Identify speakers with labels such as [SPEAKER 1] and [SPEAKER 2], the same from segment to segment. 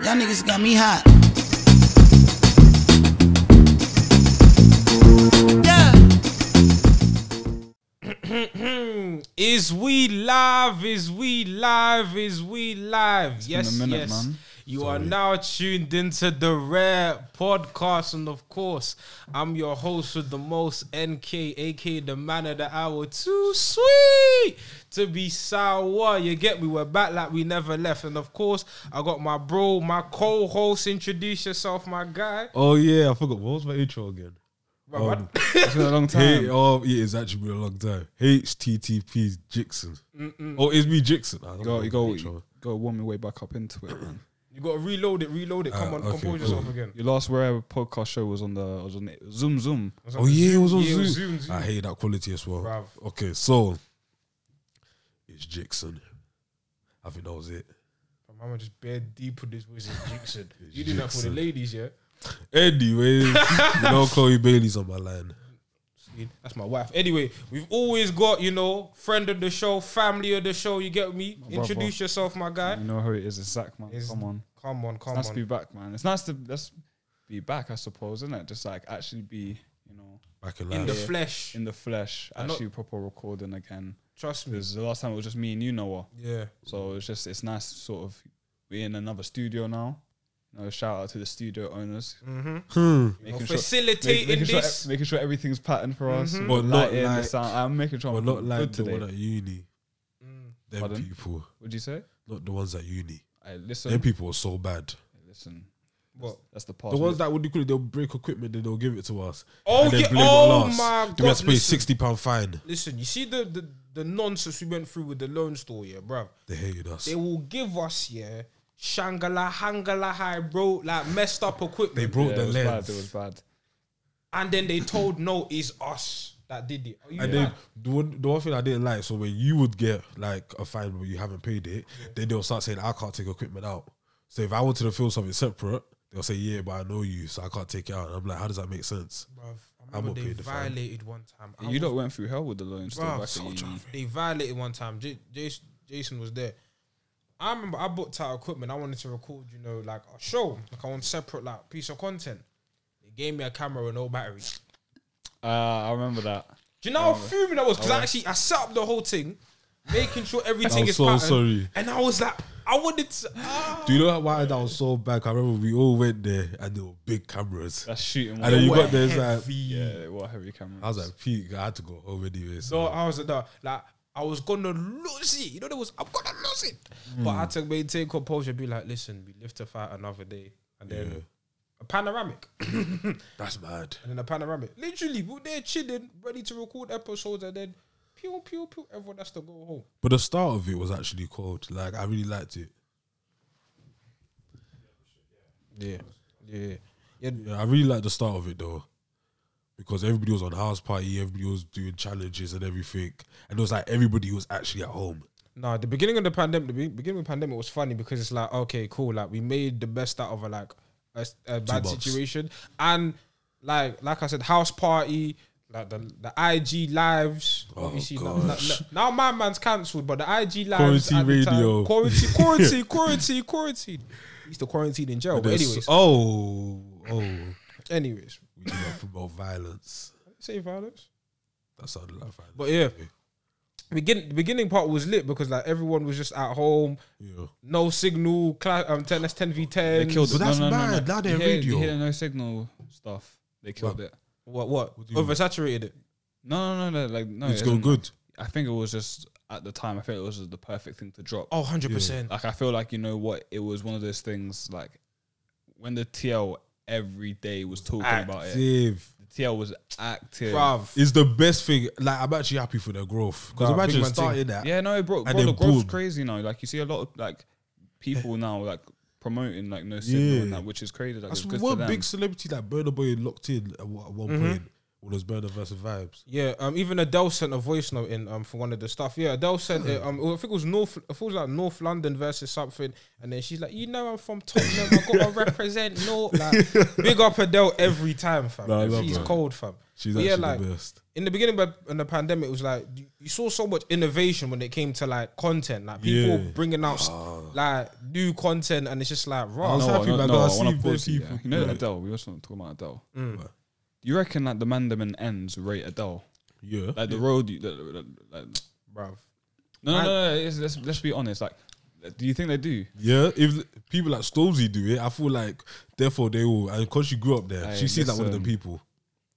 [SPEAKER 1] Y'all niggas got me hot. Yeah.
[SPEAKER 2] Is we live? Is we live? Is we live?
[SPEAKER 3] been
[SPEAKER 2] yes,
[SPEAKER 3] a minute,
[SPEAKER 2] yes.
[SPEAKER 3] man.
[SPEAKER 2] You are now tuned into the Rare Podcast, and of course, I'm your host with the most, NK, aka the man of the hour. Too sweet to be sour. You get me? We're back like we never left, and of course, I got my bro, my co-host. Introduce yourself, my guy.
[SPEAKER 4] Oh yeah, I forgot. What was my intro again?
[SPEAKER 2] Bro,
[SPEAKER 4] Um,
[SPEAKER 3] It's been a long
[SPEAKER 4] Hey,
[SPEAKER 3] time.
[SPEAKER 4] oh yeah, it's actually been a long time. HTTP Jixon. Oh, it's me Jixon. I don't
[SPEAKER 3] You
[SPEAKER 4] know
[SPEAKER 3] go, go, go warm your way back up into it, man.
[SPEAKER 2] You got to reload it, reload it. Come
[SPEAKER 4] Ah,
[SPEAKER 2] on,
[SPEAKER 4] okay,
[SPEAKER 2] compose
[SPEAKER 4] cool.
[SPEAKER 2] yourself again.
[SPEAKER 3] Your last rare podcast show was on the was on Zoom Zoom.
[SPEAKER 4] Oh yeah, it was on
[SPEAKER 2] Yeah, it
[SPEAKER 4] Zoom.
[SPEAKER 2] was Zoom, Zoom.
[SPEAKER 4] I hate that quality as well.
[SPEAKER 2] Bruv.
[SPEAKER 4] Okay, so it's Jackson. I think that was it.
[SPEAKER 2] My mama just bare deep with this voice is Jixon. You do that for the
[SPEAKER 4] Jixon.
[SPEAKER 2] ladies, yeah?
[SPEAKER 4] Anyway, you know Chloe Bailey's on my line.
[SPEAKER 2] See, That's my wife. Anyway, we've always got, you know, friend of the show, family of the show. You get me?
[SPEAKER 3] brother.
[SPEAKER 2] Introduce yourself, my guy.
[SPEAKER 3] You know who it is. It's Zach, man.
[SPEAKER 2] It's-
[SPEAKER 3] Come on.
[SPEAKER 2] Come on,
[SPEAKER 3] It's
[SPEAKER 2] come
[SPEAKER 3] nice to be back, man. It's nice to let's be back, I suppose, isn't it? Just like actually be, you know,
[SPEAKER 4] Back in
[SPEAKER 2] In the
[SPEAKER 3] Yeah.
[SPEAKER 2] flesh.
[SPEAKER 3] in the flesh,
[SPEAKER 2] And not-
[SPEAKER 3] actually proper recording again.
[SPEAKER 2] Trust me.
[SPEAKER 3] Because the last time it was just me and you, Noah.
[SPEAKER 2] Yeah.
[SPEAKER 3] So it's just it's nice, sort of. We're in another studio now. You know, shout out to the studio owners.
[SPEAKER 2] Mm-hmm.
[SPEAKER 4] Hmm.
[SPEAKER 3] Making sure,
[SPEAKER 2] Facilitating
[SPEAKER 3] make- making, sure,
[SPEAKER 2] this.
[SPEAKER 3] making sure everything's patterned for us.
[SPEAKER 2] Mhm.
[SPEAKER 4] But not
[SPEAKER 3] lighting, the sound. I'm making sure
[SPEAKER 4] But
[SPEAKER 3] I'm
[SPEAKER 4] not
[SPEAKER 3] good
[SPEAKER 4] like the
[SPEAKER 3] today.
[SPEAKER 4] one at uni.
[SPEAKER 2] Mm.
[SPEAKER 4] Them
[SPEAKER 3] Pardon?
[SPEAKER 4] people.
[SPEAKER 3] What'd you say?
[SPEAKER 4] Not the ones at uni.
[SPEAKER 3] I listen.
[SPEAKER 4] Them people are so bad.
[SPEAKER 3] Listen,
[SPEAKER 2] What?
[SPEAKER 3] that's the part.
[SPEAKER 4] The ones that would do they'll break equipment, then they'll give it to us.
[SPEAKER 2] Oh,
[SPEAKER 4] and then
[SPEAKER 2] yeah.
[SPEAKER 4] blame it on
[SPEAKER 2] Oh,
[SPEAKER 4] us.
[SPEAKER 2] my
[SPEAKER 4] Then we have to pay
[SPEAKER 2] Listen,
[SPEAKER 4] sixty pound fine.
[SPEAKER 2] listen, you see the, the, the nonsense we went through with the loan store, yeah, bruv?
[SPEAKER 4] They hated us.
[SPEAKER 2] They will give us, yeah, Shangala, Hangala High, bro, like messed up equipment.
[SPEAKER 4] They broke
[SPEAKER 3] yeah,
[SPEAKER 4] the
[SPEAKER 3] it was
[SPEAKER 4] lens.
[SPEAKER 3] bad. It was bad.
[SPEAKER 2] and then they told no, it's us that did it. You
[SPEAKER 4] And
[SPEAKER 2] mad?
[SPEAKER 4] then the one, the one thing I didn't like, so when you would get like a fine but you haven't paid it, then they'll start saying I can't take equipment out. So if I wanted to film something separate, they'll say yeah, but I know you, so I can't take it out. And I'm like, how does that make sense?
[SPEAKER 2] Bruv, I
[SPEAKER 4] I'm
[SPEAKER 2] remember
[SPEAKER 4] not
[SPEAKER 2] they
[SPEAKER 4] paying the fine.
[SPEAKER 2] violated one time. I
[SPEAKER 3] you
[SPEAKER 2] was-
[SPEAKER 3] lot went through hell with the loan still
[SPEAKER 2] Bruv,
[SPEAKER 3] back
[SPEAKER 2] so. They violated one time. J- Jason, Jason was there. I remember I booked out equipment. I wanted to record, you know, like a show, like I want separate like piece of content. They gave me a camera with no battery.
[SPEAKER 3] Uh, I remember that.
[SPEAKER 2] Do you know how fuming I was? Because I actually I set up the whole thing, making sure everything
[SPEAKER 4] I'm
[SPEAKER 2] is
[SPEAKER 4] so
[SPEAKER 2] patterned,
[SPEAKER 4] sorry.
[SPEAKER 2] And I was like, I wanted to. ah.
[SPEAKER 4] Do you know why that was so bad? I remember we all went there and there were big cameras.
[SPEAKER 3] That's shooting.
[SPEAKER 4] And then you got there, it's like,
[SPEAKER 3] yeah, what heavy camera?
[SPEAKER 4] I was like, peak, I had to go home anyway.
[SPEAKER 2] So
[SPEAKER 4] So
[SPEAKER 2] I was like, no, like I was gonna lose it. You know, there was I'm gonna lose it. But I had to maintain composure. Be like, listen, we live to fight another day, and then
[SPEAKER 4] Yeah.
[SPEAKER 2] a panoramic,
[SPEAKER 4] That's bad.
[SPEAKER 2] And then a panoramic. Literally, we we're there chilling, ready to record episodes, and then pew pew pew. Everyone has to go home.
[SPEAKER 4] But the start of it was actually cold. Like I really liked it.
[SPEAKER 2] Yeah, yeah, yeah.
[SPEAKER 4] Yeah, I really liked the start of it though. Because everybody was on house party, everybody was doing challenges and everything. And it was like everybody was actually at home.
[SPEAKER 2] No, the beginning of the pandemic, the be- beginning of the pandemic was funny because it's like, okay, cool, like we made the best out of a like a bad
[SPEAKER 4] months.
[SPEAKER 2] situation, and like like I said, house party, like the the IG lives.
[SPEAKER 4] Oh,
[SPEAKER 2] obviously, now, now,
[SPEAKER 4] gosh.
[SPEAKER 2] now my man's cancelled, but the IG lives,
[SPEAKER 4] Quarantine
[SPEAKER 2] the
[SPEAKER 4] radio.
[SPEAKER 2] quarantine, quarantine, quarantine, quarantine. He used to quarantine in jail. But
[SPEAKER 4] There's-
[SPEAKER 2] anyways,
[SPEAKER 4] oh, oh,
[SPEAKER 2] anyways,
[SPEAKER 4] we do not promote violence.
[SPEAKER 2] say violence.
[SPEAKER 4] That sounded like violence.
[SPEAKER 2] But yeah. Begin the beginning part was lit because like everyone was just at home,
[SPEAKER 4] yeah.
[SPEAKER 2] no signal, cla- um, 10, that's 10 v 10.
[SPEAKER 3] They killed
[SPEAKER 4] But
[SPEAKER 3] it.
[SPEAKER 4] that's
[SPEAKER 3] no, no,
[SPEAKER 4] mad.
[SPEAKER 3] No,
[SPEAKER 4] Now
[SPEAKER 3] no.
[SPEAKER 4] they're
[SPEAKER 3] You hear-
[SPEAKER 4] radio.
[SPEAKER 3] You hear the no signal stuff. They killed
[SPEAKER 4] What?
[SPEAKER 3] it.
[SPEAKER 2] What? What?
[SPEAKER 4] What do?
[SPEAKER 2] Oversaturated it.
[SPEAKER 3] No, no, no, no. Like no,
[SPEAKER 4] it's
[SPEAKER 3] it
[SPEAKER 4] going good.
[SPEAKER 3] I think it was just at the time. I think it was the perfect thing to drop.
[SPEAKER 2] Oh, 100 percent.
[SPEAKER 3] Like I feel like you know what it was one of those things like when the TL every day was talking about it.
[SPEAKER 4] Active.
[SPEAKER 3] The TL was active.
[SPEAKER 2] Bruv.
[SPEAKER 4] It's the best thing. Like I'm actually happy for their growth. Because
[SPEAKER 2] Bruh, big
[SPEAKER 4] imagine starting that.
[SPEAKER 3] Yeah, no, bro, bro
[SPEAKER 4] And
[SPEAKER 3] the
[SPEAKER 4] then
[SPEAKER 3] growth's
[SPEAKER 4] boom.
[SPEAKER 3] crazy now. Like you see a lot of like people now like promoting like no signal and that, which is crazy. Like
[SPEAKER 4] That's
[SPEAKER 3] it's good
[SPEAKER 4] one
[SPEAKER 3] for them.
[SPEAKER 4] big celebrity like Burna Boy locked in at one at one
[SPEAKER 2] Mm-hmm.
[SPEAKER 4] point. All those burner versus vibes.
[SPEAKER 2] Yeah, um, even Adele sent a voice note in um for one of the stuff. Yeah, Adele sent it. Um, I think it was North. I think it was like North London versus something, and then she's like, "You know, I'm from Tottenham. I gotta represent North." Like, big up Adele every time, fam.
[SPEAKER 4] Nah, I love
[SPEAKER 2] she's
[SPEAKER 4] her.
[SPEAKER 2] cold, fam.
[SPEAKER 4] She's
[SPEAKER 2] But
[SPEAKER 4] actually
[SPEAKER 2] yeah, like
[SPEAKER 4] the best.
[SPEAKER 2] in the beginning but in the pandemic, it was like you, you saw so much innovation when it came to like content, like people
[SPEAKER 4] Yeah.
[SPEAKER 2] bringing out like new content, and it's just like
[SPEAKER 4] I
[SPEAKER 2] raw.
[SPEAKER 4] was
[SPEAKER 3] no,
[SPEAKER 4] happy,
[SPEAKER 3] no,
[SPEAKER 4] man,
[SPEAKER 3] no,
[SPEAKER 4] I
[SPEAKER 3] I
[SPEAKER 4] see
[SPEAKER 3] want to
[SPEAKER 4] bare
[SPEAKER 3] pause you.
[SPEAKER 4] people-
[SPEAKER 3] Yeah. You know
[SPEAKER 4] Yeah.
[SPEAKER 3] Adele. We also talking about Adele.
[SPEAKER 2] Mm.
[SPEAKER 3] You reckon like the Mandamin ends rate Adele?
[SPEAKER 4] Yeah.
[SPEAKER 3] Like the road, you, the, the, like,
[SPEAKER 2] bruv.
[SPEAKER 3] no, no, no, no. it's- let's let's be honest. Like, do you think they do?
[SPEAKER 4] Yeah, if people like Stormzy do it, I feel like therefore they will. And because she grew up there, she seems like one of the
[SPEAKER 3] listen.
[SPEAKER 4] people.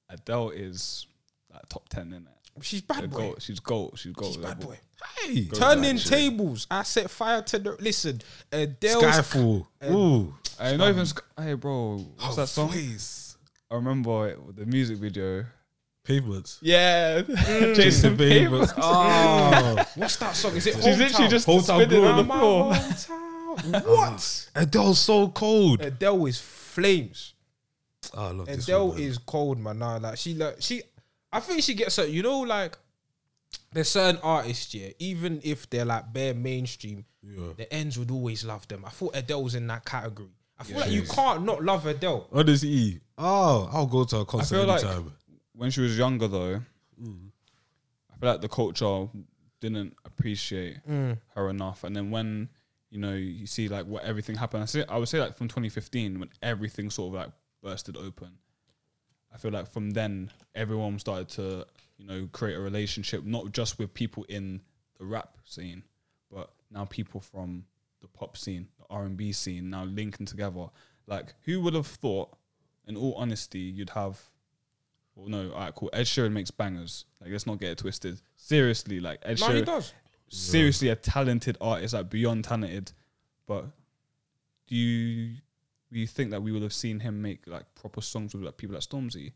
[SPEAKER 3] Adele is like top ten in it.
[SPEAKER 2] She's bad boy.
[SPEAKER 3] She's gold. She's gold.
[SPEAKER 2] She's bad boy.
[SPEAKER 4] Hey,
[SPEAKER 2] Turning tables. I set fire to the. Listen, Adele's
[SPEAKER 4] Skyfall. Ooh,
[SPEAKER 3] Hey, not even. Sc- Hey, bro, what's that song?
[SPEAKER 4] Voice.
[SPEAKER 3] I remember it, the music video.
[SPEAKER 4] Pavements.
[SPEAKER 3] Yeah,
[SPEAKER 2] Mm.
[SPEAKER 3] Jason
[SPEAKER 4] Pavements.
[SPEAKER 3] Pavements.
[SPEAKER 4] Oh,
[SPEAKER 2] What's that song? Is it
[SPEAKER 3] She's literally
[SPEAKER 2] Hometown?
[SPEAKER 3] just
[SPEAKER 4] Hometown
[SPEAKER 3] spinning
[SPEAKER 4] Girl.
[SPEAKER 3] on the floor.
[SPEAKER 2] What?
[SPEAKER 4] Adele's so cold.
[SPEAKER 2] Adele is flames.
[SPEAKER 4] Oh, I love this
[SPEAKER 2] Adele
[SPEAKER 4] one,
[SPEAKER 2] is cold, man. Nah, like she, like she. I think she gets a. You know, like there's certain artists, yeah. Even if they're like bare mainstream,
[SPEAKER 4] Yeah.
[SPEAKER 2] the ends would always love them. I thought Adele was in that category. I feel
[SPEAKER 3] Yeah,
[SPEAKER 2] like
[SPEAKER 3] she
[SPEAKER 2] you
[SPEAKER 3] is.
[SPEAKER 2] can't not love Adele.
[SPEAKER 4] Honestly, oh, I'll go to a concert
[SPEAKER 3] feel like-
[SPEAKER 4] anytime.
[SPEAKER 3] When she was younger, though,
[SPEAKER 2] Mm.
[SPEAKER 3] I feel like the culture didn't appreciate
[SPEAKER 2] Mm.
[SPEAKER 3] her enough. And then when you know you see like what everything happened, I say I would say like from 2015 when everything sort of like bursted open. I feel like from then everyone started to you know create a relationship not just with people in the rap scene, but now people from the pop scene, the R and B scene, now linking together. Like who would have thought, in all honesty, you'd have. Well, no, alright, cool. Ed Sheeran makes bangers. Like, let's not get it twisted. Seriously, like Ed
[SPEAKER 2] No,
[SPEAKER 3] Sheeran
[SPEAKER 2] he does.
[SPEAKER 3] seriously a talented artist, like beyond talented. But do you do you think that we would have seen him make like proper songs with like people like Stormzy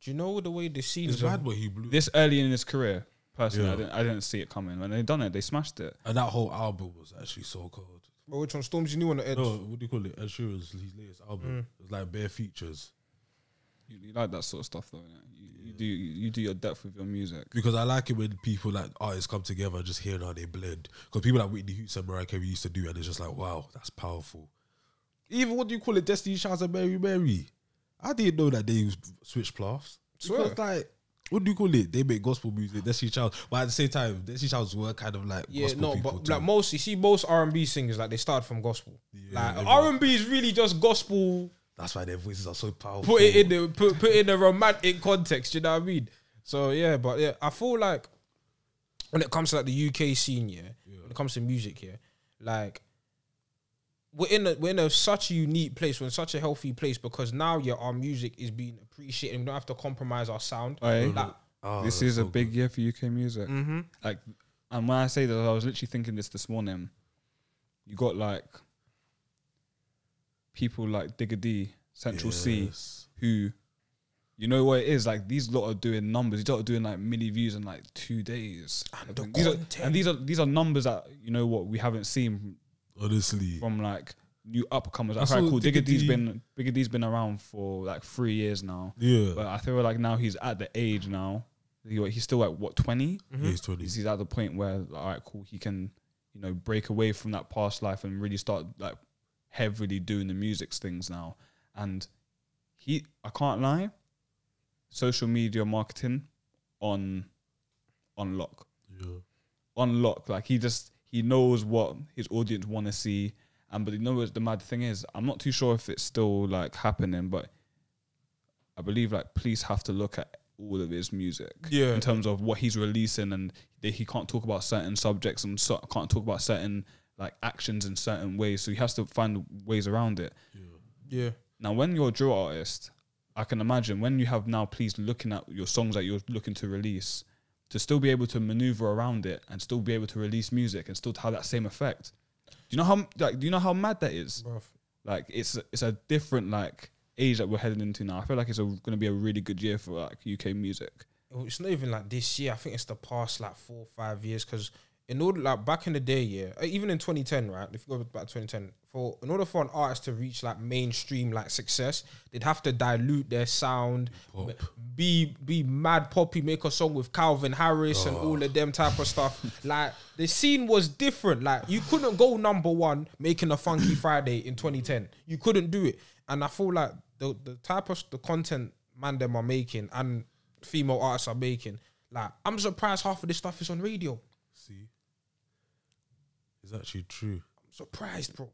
[SPEAKER 2] Do you know the way the
[SPEAKER 4] It's
[SPEAKER 2] scenes?
[SPEAKER 4] bad
[SPEAKER 2] Of,
[SPEAKER 4] what he blew.
[SPEAKER 3] this early in his career? Personally, I didn't I didn't see it coming. When they done it, they smashed it.
[SPEAKER 4] and that whole album was actually so cold.
[SPEAKER 2] Bro, which one? Stormzy new on the edge.
[SPEAKER 4] No, what do you call it? Ed Sheeran's his latest album.
[SPEAKER 2] Mm.
[SPEAKER 4] It's like bare features.
[SPEAKER 3] You, you like that sort of stuff, though. innit? You, you do you do your depth with your music.
[SPEAKER 4] Because I like it when people like artists come together and just hearing how they blend. Because people like Whitney Houston and Mariah Carey used to do, and it's just like, wow, that's powerful. Even what do you call it? Destiny Childs and Mary Mary. I didn't know that they switch paths.
[SPEAKER 2] Swear.
[SPEAKER 4] Because like, what do you call it? They make gospel music. Destiny Childs, but at the same time, Destiny Childs were kind of like
[SPEAKER 2] Yeah,
[SPEAKER 4] gospel
[SPEAKER 2] no,
[SPEAKER 4] people
[SPEAKER 2] but
[SPEAKER 4] too.
[SPEAKER 2] like most, you see, most R and B singers like they start from gospel.
[SPEAKER 4] Yeah,
[SPEAKER 2] like R and B is really just gospel.
[SPEAKER 4] that's why their voices are so powerful.
[SPEAKER 2] Put it in the put put in a romantic context. You know what I mean? So yeah, but yeah, I feel like when it comes to like the UK scene, yeah, when it comes to music, yeah, like we're in a we're in a such a unique place, we're in such a healthy place because now yeah, our music is being appreciated. We don't have to compromise our sound.
[SPEAKER 3] Aye.
[SPEAKER 2] Like,
[SPEAKER 4] Oh,
[SPEAKER 3] this
[SPEAKER 4] that's
[SPEAKER 3] is a
[SPEAKER 4] so
[SPEAKER 3] big year for UK music.
[SPEAKER 2] mm-hmm.
[SPEAKER 3] Like, and when I say that, I was literally thinking this this morning. You got like people like Digga D, Central
[SPEAKER 4] Cee,
[SPEAKER 3] who, you know what it is like. These lot are doing numbers. These lot are doing like milli views in like two days.
[SPEAKER 2] And the
[SPEAKER 3] these are, and these are these are numbers that you know what we haven't seen
[SPEAKER 4] Honestly,
[SPEAKER 3] from like new upcomers. Like,
[SPEAKER 4] saw
[SPEAKER 3] alright, cool. Digger
[SPEAKER 4] Digga
[SPEAKER 3] D's
[SPEAKER 4] D-
[SPEAKER 3] been Digga D's been around for like three years now.
[SPEAKER 4] yeah,
[SPEAKER 3] But I feel like now he's at the age now. he- He's still at what twenty?
[SPEAKER 4] yeah he's twenty.
[SPEAKER 3] He's, he's at the point where like, all right, cool. He can you know break away from that past life and really start like heavily doing the music things now. And he, I can't lie, social media marketing on on lock
[SPEAKER 4] Yeah.
[SPEAKER 3] on lock. Like he just he knows what his audience want to see, and but you know what the mad thing is, I'm not too sure if it's still like happening, but I believe like police have to look at all of his music,
[SPEAKER 2] Yeah.
[SPEAKER 3] in terms of what he's releasing, and that he can't talk about certain subjects and so, can't talk about certain like actions in certain ways, so he has to find ways around it.
[SPEAKER 2] Yeah.
[SPEAKER 3] Now, when you're a drill artist, I can imagine when you have now police looking at your songs that you're looking to release, to still be able to maneuver around it and still be able to release music and still have that same effect. Do you know how like do you know how mad that is?
[SPEAKER 2] Bruv.
[SPEAKER 3] Like it's it's a different like age that we're heading into now. I feel like it's going to be a really good year for like UK music.
[SPEAKER 2] it's not even like this year. I think it's the past like four or five years because in order like back in the day, yeah, uh, even in 2010, right? If you go back to 2010, for in order for an artist to reach like mainstream like success, they'd have to dilute their sound,
[SPEAKER 4] Pop.
[SPEAKER 2] be be mad poppy, make a song with Calvin Harris and all of them type of stuff. like the scene was different. Like you couldn't go number one making a Funky Friday in 2010. You couldn't do it. And I feel like the the type of the content man them are making and female artists are making, like I'm surprised half of this stuff is on radio.
[SPEAKER 4] See, it's actually true.
[SPEAKER 2] I'm surprised, bro.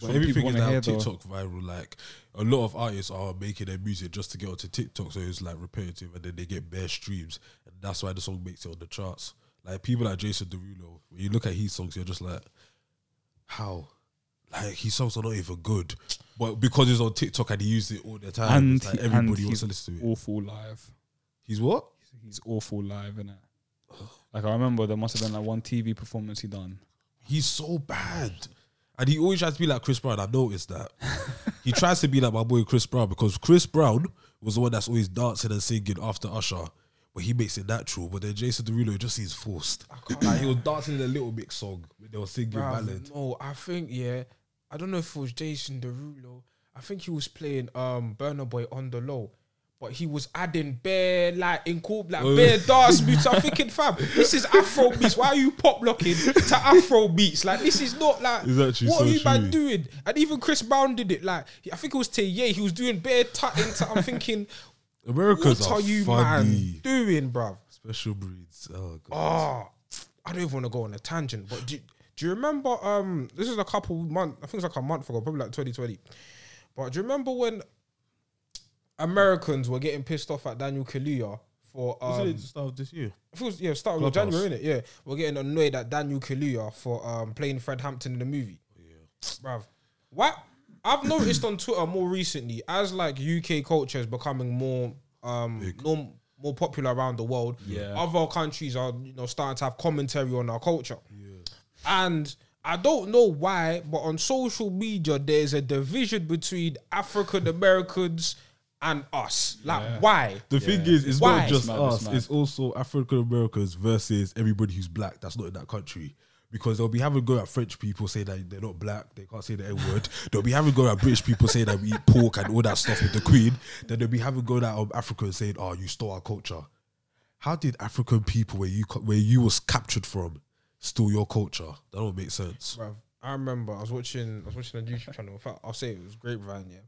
[SPEAKER 4] But
[SPEAKER 3] Some
[SPEAKER 4] everything
[SPEAKER 3] people
[SPEAKER 4] is
[SPEAKER 3] wanna
[SPEAKER 4] now
[SPEAKER 3] hear, though.
[SPEAKER 4] TikTok viral. Like a lot of artists are making their music just to get onto TikTok, so it's like repetitive, and then they get bare streams, and that's why the song makes it on the charts. Like people like Jason Derulo, when you look at his songs, you're just like, how? Like his songs are not even good, but because it's on TikTok and he uses it all the time,
[SPEAKER 3] and,
[SPEAKER 4] it's like
[SPEAKER 3] he-
[SPEAKER 4] everybody
[SPEAKER 3] and
[SPEAKER 4] wants to listen to it.
[SPEAKER 3] awful live.
[SPEAKER 4] He's what?
[SPEAKER 3] He's awful live, innit? Like I remember there must have been like one TV performance he done.
[SPEAKER 4] He's so bad. And he always tries to be like Chris Brown. I noticed that. he tries to be like my boy Chris Brown because Chris Brown was the one that's always dancing and singing after Usher. But he makes it natural. But then Jason Derulo just seems forced. Like he was dancing in a Little Mix song when they were singing
[SPEAKER 2] Bruv,
[SPEAKER 4] ballad.
[SPEAKER 2] No, I think yeah. I don't know if it was Jason Derulo. I think he was playing um Burna Boy on the low. But he was adding bare like in cool like bare dance beats. I'm thinking, fam, this is Afro beats. Why are you pop locking to Afro beats? Like this is not like what
[SPEAKER 4] so
[SPEAKER 2] are you man doing? And even Chris Brown did it. Like I think it was Tay He was doing bare tutting. To, I'm thinking,
[SPEAKER 4] Americans
[SPEAKER 2] what
[SPEAKER 4] are,
[SPEAKER 2] are you
[SPEAKER 4] funny.
[SPEAKER 2] man doing, bruv?
[SPEAKER 4] Special breeds. Oh god.
[SPEAKER 2] Oh, I don't even want to go on a tangent, but do, do you remember? Um, this is a couple months. I think it's like a month ago, probably like 2020. But do you remember when Americans were getting pissed off at Daniel Kaluuya for um,
[SPEAKER 4] it the start of this year?
[SPEAKER 2] I think it was, yeah, start of
[SPEAKER 4] Clubhouse.
[SPEAKER 2] January, innit? Yeah, we're getting annoyed at Daniel Kaluuya for um playing Fred Hampton in the movie. Yeah, Bruv. What I've noticed on Twitter more recently, as like UK culture is becoming more um norm, more popular around the world,
[SPEAKER 3] Yeah.
[SPEAKER 2] other countries are you know starting to have commentary on our culture. Yeah, And I don't know why, but on social media there's a division between African Americans and us. Like why?
[SPEAKER 4] The thing is, it's
[SPEAKER 2] Why?
[SPEAKER 4] not just
[SPEAKER 3] It's mad,
[SPEAKER 4] us.
[SPEAKER 3] it's mad.
[SPEAKER 4] It's also African Americans versus everybody who's black that's not in that country. Because they'll be having a go at French people saying that they're not black, they can't say the N word. they'll be having a go at British people saying that we eat pork and all that stuff with the Queen. Then they'll be having a go at um, Africans saying, "Oh, you stole our culture." How did African people, where you co- where you was captured from, steal your culture? That don't make sense.
[SPEAKER 2] Bruv, I remember I was watching I was watching a YouTube channel. In fact, I'll say it was Grapevine, yeah.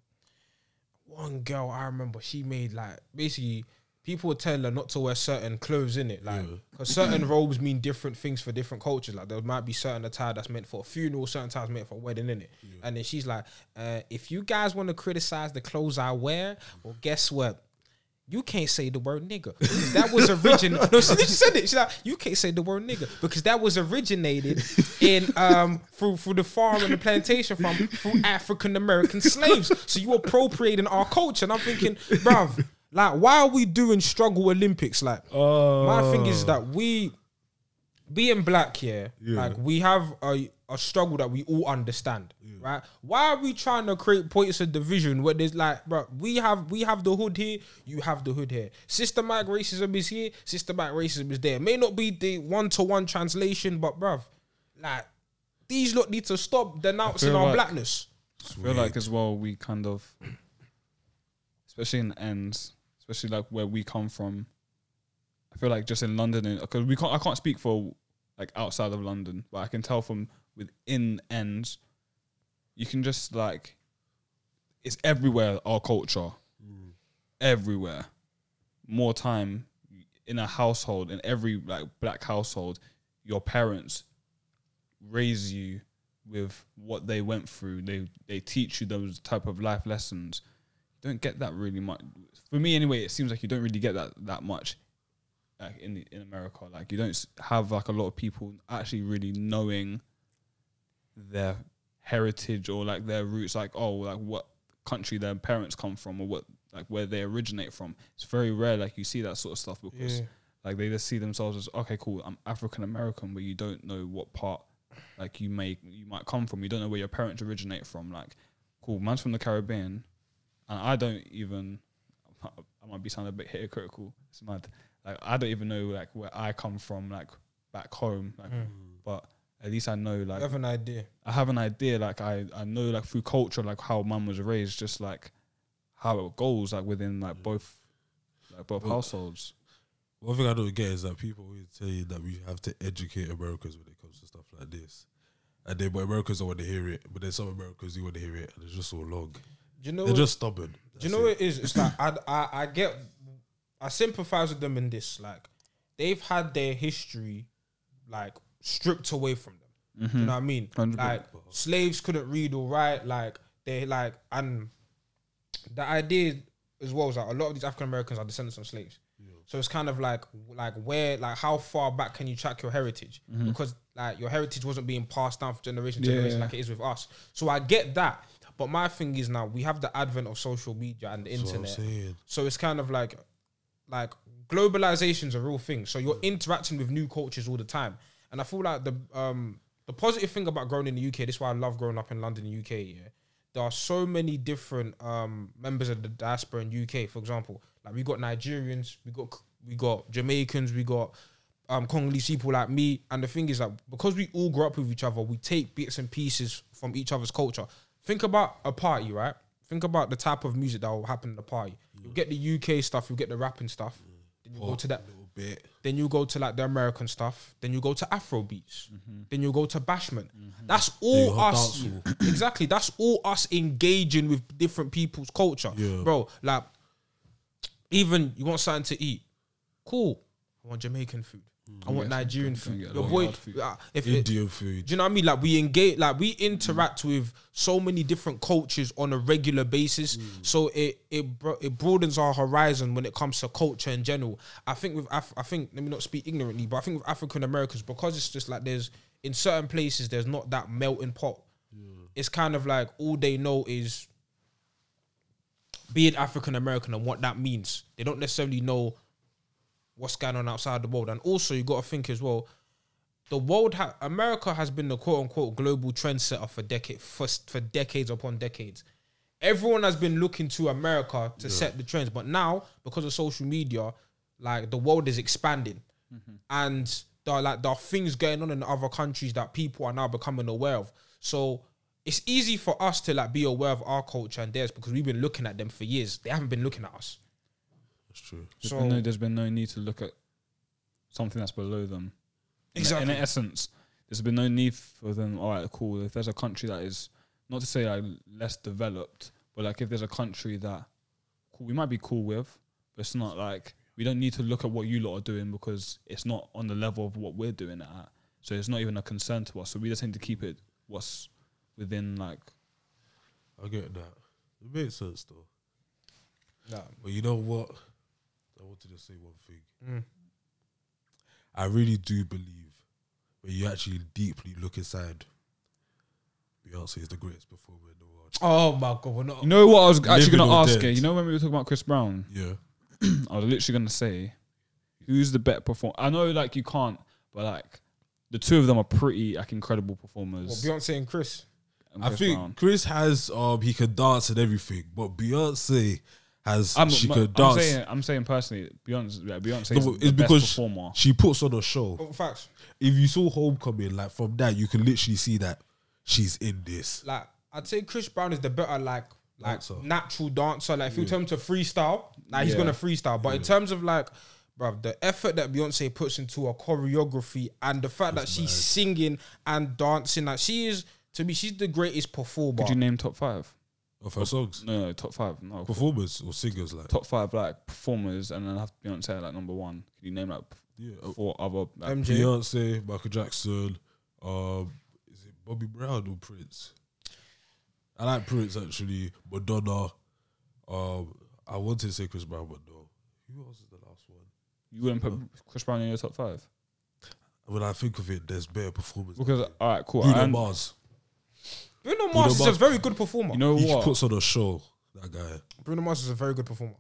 [SPEAKER 2] One girl I remember she made like basically people would tell her not to wear certain clothes in it, like because certain robes mean different things for different cultures. Like there might be certain attire that's meant for a funeral, certain attire meant for a wedding, in it. And then she's like, uh, if you guys want to criticize the clothes I wear, well, guess what? You can't say the word nigga. That was original. no, she, she said it. She's like, you can't say the word nigga because that was originated in um through through the farm and the plantation from through African American slaves. So you appropriating our culture. And I'm thinking, bruv, like, why are we doing struggle Olympics? Like, my thing is that we being black here,
[SPEAKER 4] Yeah.
[SPEAKER 2] like we have a, a struggle that we all understand, right? Why are we trying to create points of division where there's like, bro, we have we have the hood here, you have the hood here. Systematic racism is here, systematic racism is there. May not be the one to one translation, but bruv, like these lot need to stop denouncing our
[SPEAKER 3] like-
[SPEAKER 2] blackness.
[SPEAKER 3] I feel like as well we kind of, especially in the ends, especially like where we come from. I feel like just in London, because we can't. I can't speak for like outside of London, but I can tell from within ends, you can just like, it's everywhere. Our culture, mm. everywhere. More time in a household, in every like black household, your parents raise you with what they went through. They they teach you those type of life lessons. You don't get that really much. For me, anyway, it seems like you don't really get that that much like in in America. Like you don't have like a lot of people actually really knowing their heritage or like their roots. Like oh, like what country their parents come from or what like where they originate from. It's very rare. Like you see that sort of stuff because
[SPEAKER 2] Yeah.
[SPEAKER 3] like they just see themselves as okay, cool. I'm African American, but you don't know what part like you may you might come from. You don't know where your parents originate from. Like, cool, man's from the Caribbean, and I don't even. I might be sounding a bit hypocritical. It's mad. Like I don't even know like where I come from. Like back home. Like,
[SPEAKER 2] Mm.
[SPEAKER 3] but at least I know
[SPEAKER 2] You
[SPEAKER 3] like
[SPEAKER 2] have an idea.
[SPEAKER 3] I have an idea. Like I I know like through culture like how mum was raised, just like how it goes like within like both like both
[SPEAKER 4] Well,
[SPEAKER 3] households.
[SPEAKER 4] One thing I don't get is that people always tell you that we have to educate Americans when it comes to stuff like this. And then, but Americans don't want to hear it. But then some Americans do want to hear it, and it's just so long.
[SPEAKER 2] Do you know?
[SPEAKER 4] They're
[SPEAKER 2] what-
[SPEAKER 4] just stubborn.
[SPEAKER 2] Do you
[SPEAKER 4] That's
[SPEAKER 2] know what
[SPEAKER 4] it.
[SPEAKER 2] it is? It's like I, I I get I sympathize with them in this. Like they've had their history like stripped away from them. You mm-hmm. know what I mean?
[SPEAKER 3] 100%.
[SPEAKER 2] Like slaves couldn't read or write. Like they like and the idea as well is that a lot of these African Americans are descendants of slaves. So it's kind of like like where like how far back can you track your heritage mm-hmm. because like your heritage wasn't being passed down from generation to
[SPEAKER 3] Yeah,
[SPEAKER 2] generation
[SPEAKER 3] yeah.
[SPEAKER 2] like it is with us. So I get that, but my thing is now we have the advent of social media and the
[SPEAKER 4] That's
[SPEAKER 2] internet. So it's kind of like like globalization's a real thing. So you're interacting with new cultures all the time. And I feel like the um the positive thing about growing in the UK, this is why I love growing up in London, UK, yeah. There are so many different um members of the diaspora in UK, for example. Like we got Nigerians, we got we got Jamaicans, we got um Congolese people like me. And the thing is that because we all grow up with each other, we take bits and pieces from each other's culture. Think about a party, right? Think about the type of music that will happen at the party. You get the UK stuff, you get the rapping stuff. Then you go to that
[SPEAKER 4] little bit.
[SPEAKER 2] then you go to like the American stuff. Then you go to Afro beats.
[SPEAKER 3] Mm-hmm.
[SPEAKER 2] Then you go to bashment. That's all us. exactly. That's all us engaging with different people's culture,
[SPEAKER 4] Yeah.
[SPEAKER 2] bro. Like, even you want something to eat, cool. I want Jamaican food. I want Nigerian food. Your boy,
[SPEAKER 3] food.
[SPEAKER 2] uh, if it,
[SPEAKER 4] Indian food.
[SPEAKER 2] do you know what I mean? Like we engage, like we interact with so many different cultures on a regular basis. So it it bro- it broadens our horizon when it comes to culture in general. I think with Af- I think let me not speak ignorantly, but I think with African Americans because it's just like there's in certain places there's not that melting pot. It's kind of like all they know is being African American and what that means. They don't necessarily know what's going on outside the world. And also, you got to think as well. The world, ha- America has been the quote unquote global trendsetter for decade for, for decades upon decades. Everyone has been looking to America to set the trends, but now because of social media, like the world is expanding, mm-hmm. and there are like there are things going on in other countries that people are now becoming aware of. So it's easy for us to like be aware of our culture and theirs because we've been looking at them for years. They haven't been looking at us.
[SPEAKER 4] That's true.
[SPEAKER 3] There's
[SPEAKER 2] So
[SPEAKER 3] been no, there's been no need to look at something that's below them. In-
[SPEAKER 2] Exactly.
[SPEAKER 3] In, essence, there's been no need for them. All right, cool. If there's a country that is not to say like less developed, but like if there's a country that cool, we might be cool with, but it's not like we don't need to look at what you lot are doing because it's not on the level of what we're doing it at. So it's not even a concern to us. So we just need to keep it what's within like
[SPEAKER 4] I get that. It makes sense though.
[SPEAKER 2] Nah.
[SPEAKER 4] But you know what? I wanted to just say one thing.
[SPEAKER 2] Mm.
[SPEAKER 4] I really do believe when you actually deeply look inside, Beyonce is the greatest performer in the world.
[SPEAKER 2] Oh my god, we're not.
[SPEAKER 3] You know what I was actually gonna ask
[SPEAKER 4] dead.
[SPEAKER 3] her? You know when we were talking about Chris Brown,
[SPEAKER 4] Yeah.
[SPEAKER 3] I was literally gonna say, who's the better performer? I know like you can't, but like the two of them are pretty like incredible
[SPEAKER 2] Well,
[SPEAKER 3] performers.
[SPEAKER 2] Beyonce and Chris.
[SPEAKER 3] and
[SPEAKER 4] I
[SPEAKER 3] Chris
[SPEAKER 4] think
[SPEAKER 3] Brown.
[SPEAKER 4] Chris has um he can dance and everything, but Beyonce has
[SPEAKER 3] I'm,
[SPEAKER 4] she
[SPEAKER 3] I'm
[SPEAKER 4] could dance.
[SPEAKER 3] saying, I'm saying personally, Beyonce, yeah, Beyonce
[SPEAKER 4] No,
[SPEAKER 3] is the
[SPEAKER 4] it's
[SPEAKER 3] best
[SPEAKER 4] because
[SPEAKER 3] performer.
[SPEAKER 4] she puts on a show.
[SPEAKER 2] Oh, facts.
[SPEAKER 4] If you saw Homecoming, like from that, you can literally see that she's in this.
[SPEAKER 2] Like I'd say Chris Brown is the better like like
[SPEAKER 4] Dancer.
[SPEAKER 2] natural dancer. Like if you tell him to freestyle, like he's gonna freestyle. But in terms of like, bruv, the effort that Beyonce puts into her choreography and the fact that she's singing and dancing, like she is to me, she's the greatest performer.
[SPEAKER 3] Could you name top five?
[SPEAKER 4] Of her songs,
[SPEAKER 3] No, no, top five. No,
[SPEAKER 4] performers or singers, like
[SPEAKER 3] top five like performers, and then I have Beyonce at, like number one. Can you name like
[SPEAKER 4] yeah,
[SPEAKER 3] four other? Like,
[SPEAKER 2] MJ.
[SPEAKER 4] Beyonce, Michael Jackson, um, is it Bobby Brown or Prince? I like Prince actually. Madonna. Um, I wanted to say Chris Brown, but no. Who else is the last one?
[SPEAKER 3] you wouldn't put Chris Brown in your top five
[SPEAKER 4] When I think of it, there's better performers.
[SPEAKER 3] because all right, cool.
[SPEAKER 4] Bruno
[SPEAKER 3] and-
[SPEAKER 4] Mars.
[SPEAKER 2] Bruno Mars is a
[SPEAKER 4] Mars-
[SPEAKER 2] very good performer.
[SPEAKER 3] you know
[SPEAKER 4] He
[SPEAKER 3] what?
[SPEAKER 4] puts on a show. That guy.
[SPEAKER 2] Bruno Mars is a very good performer.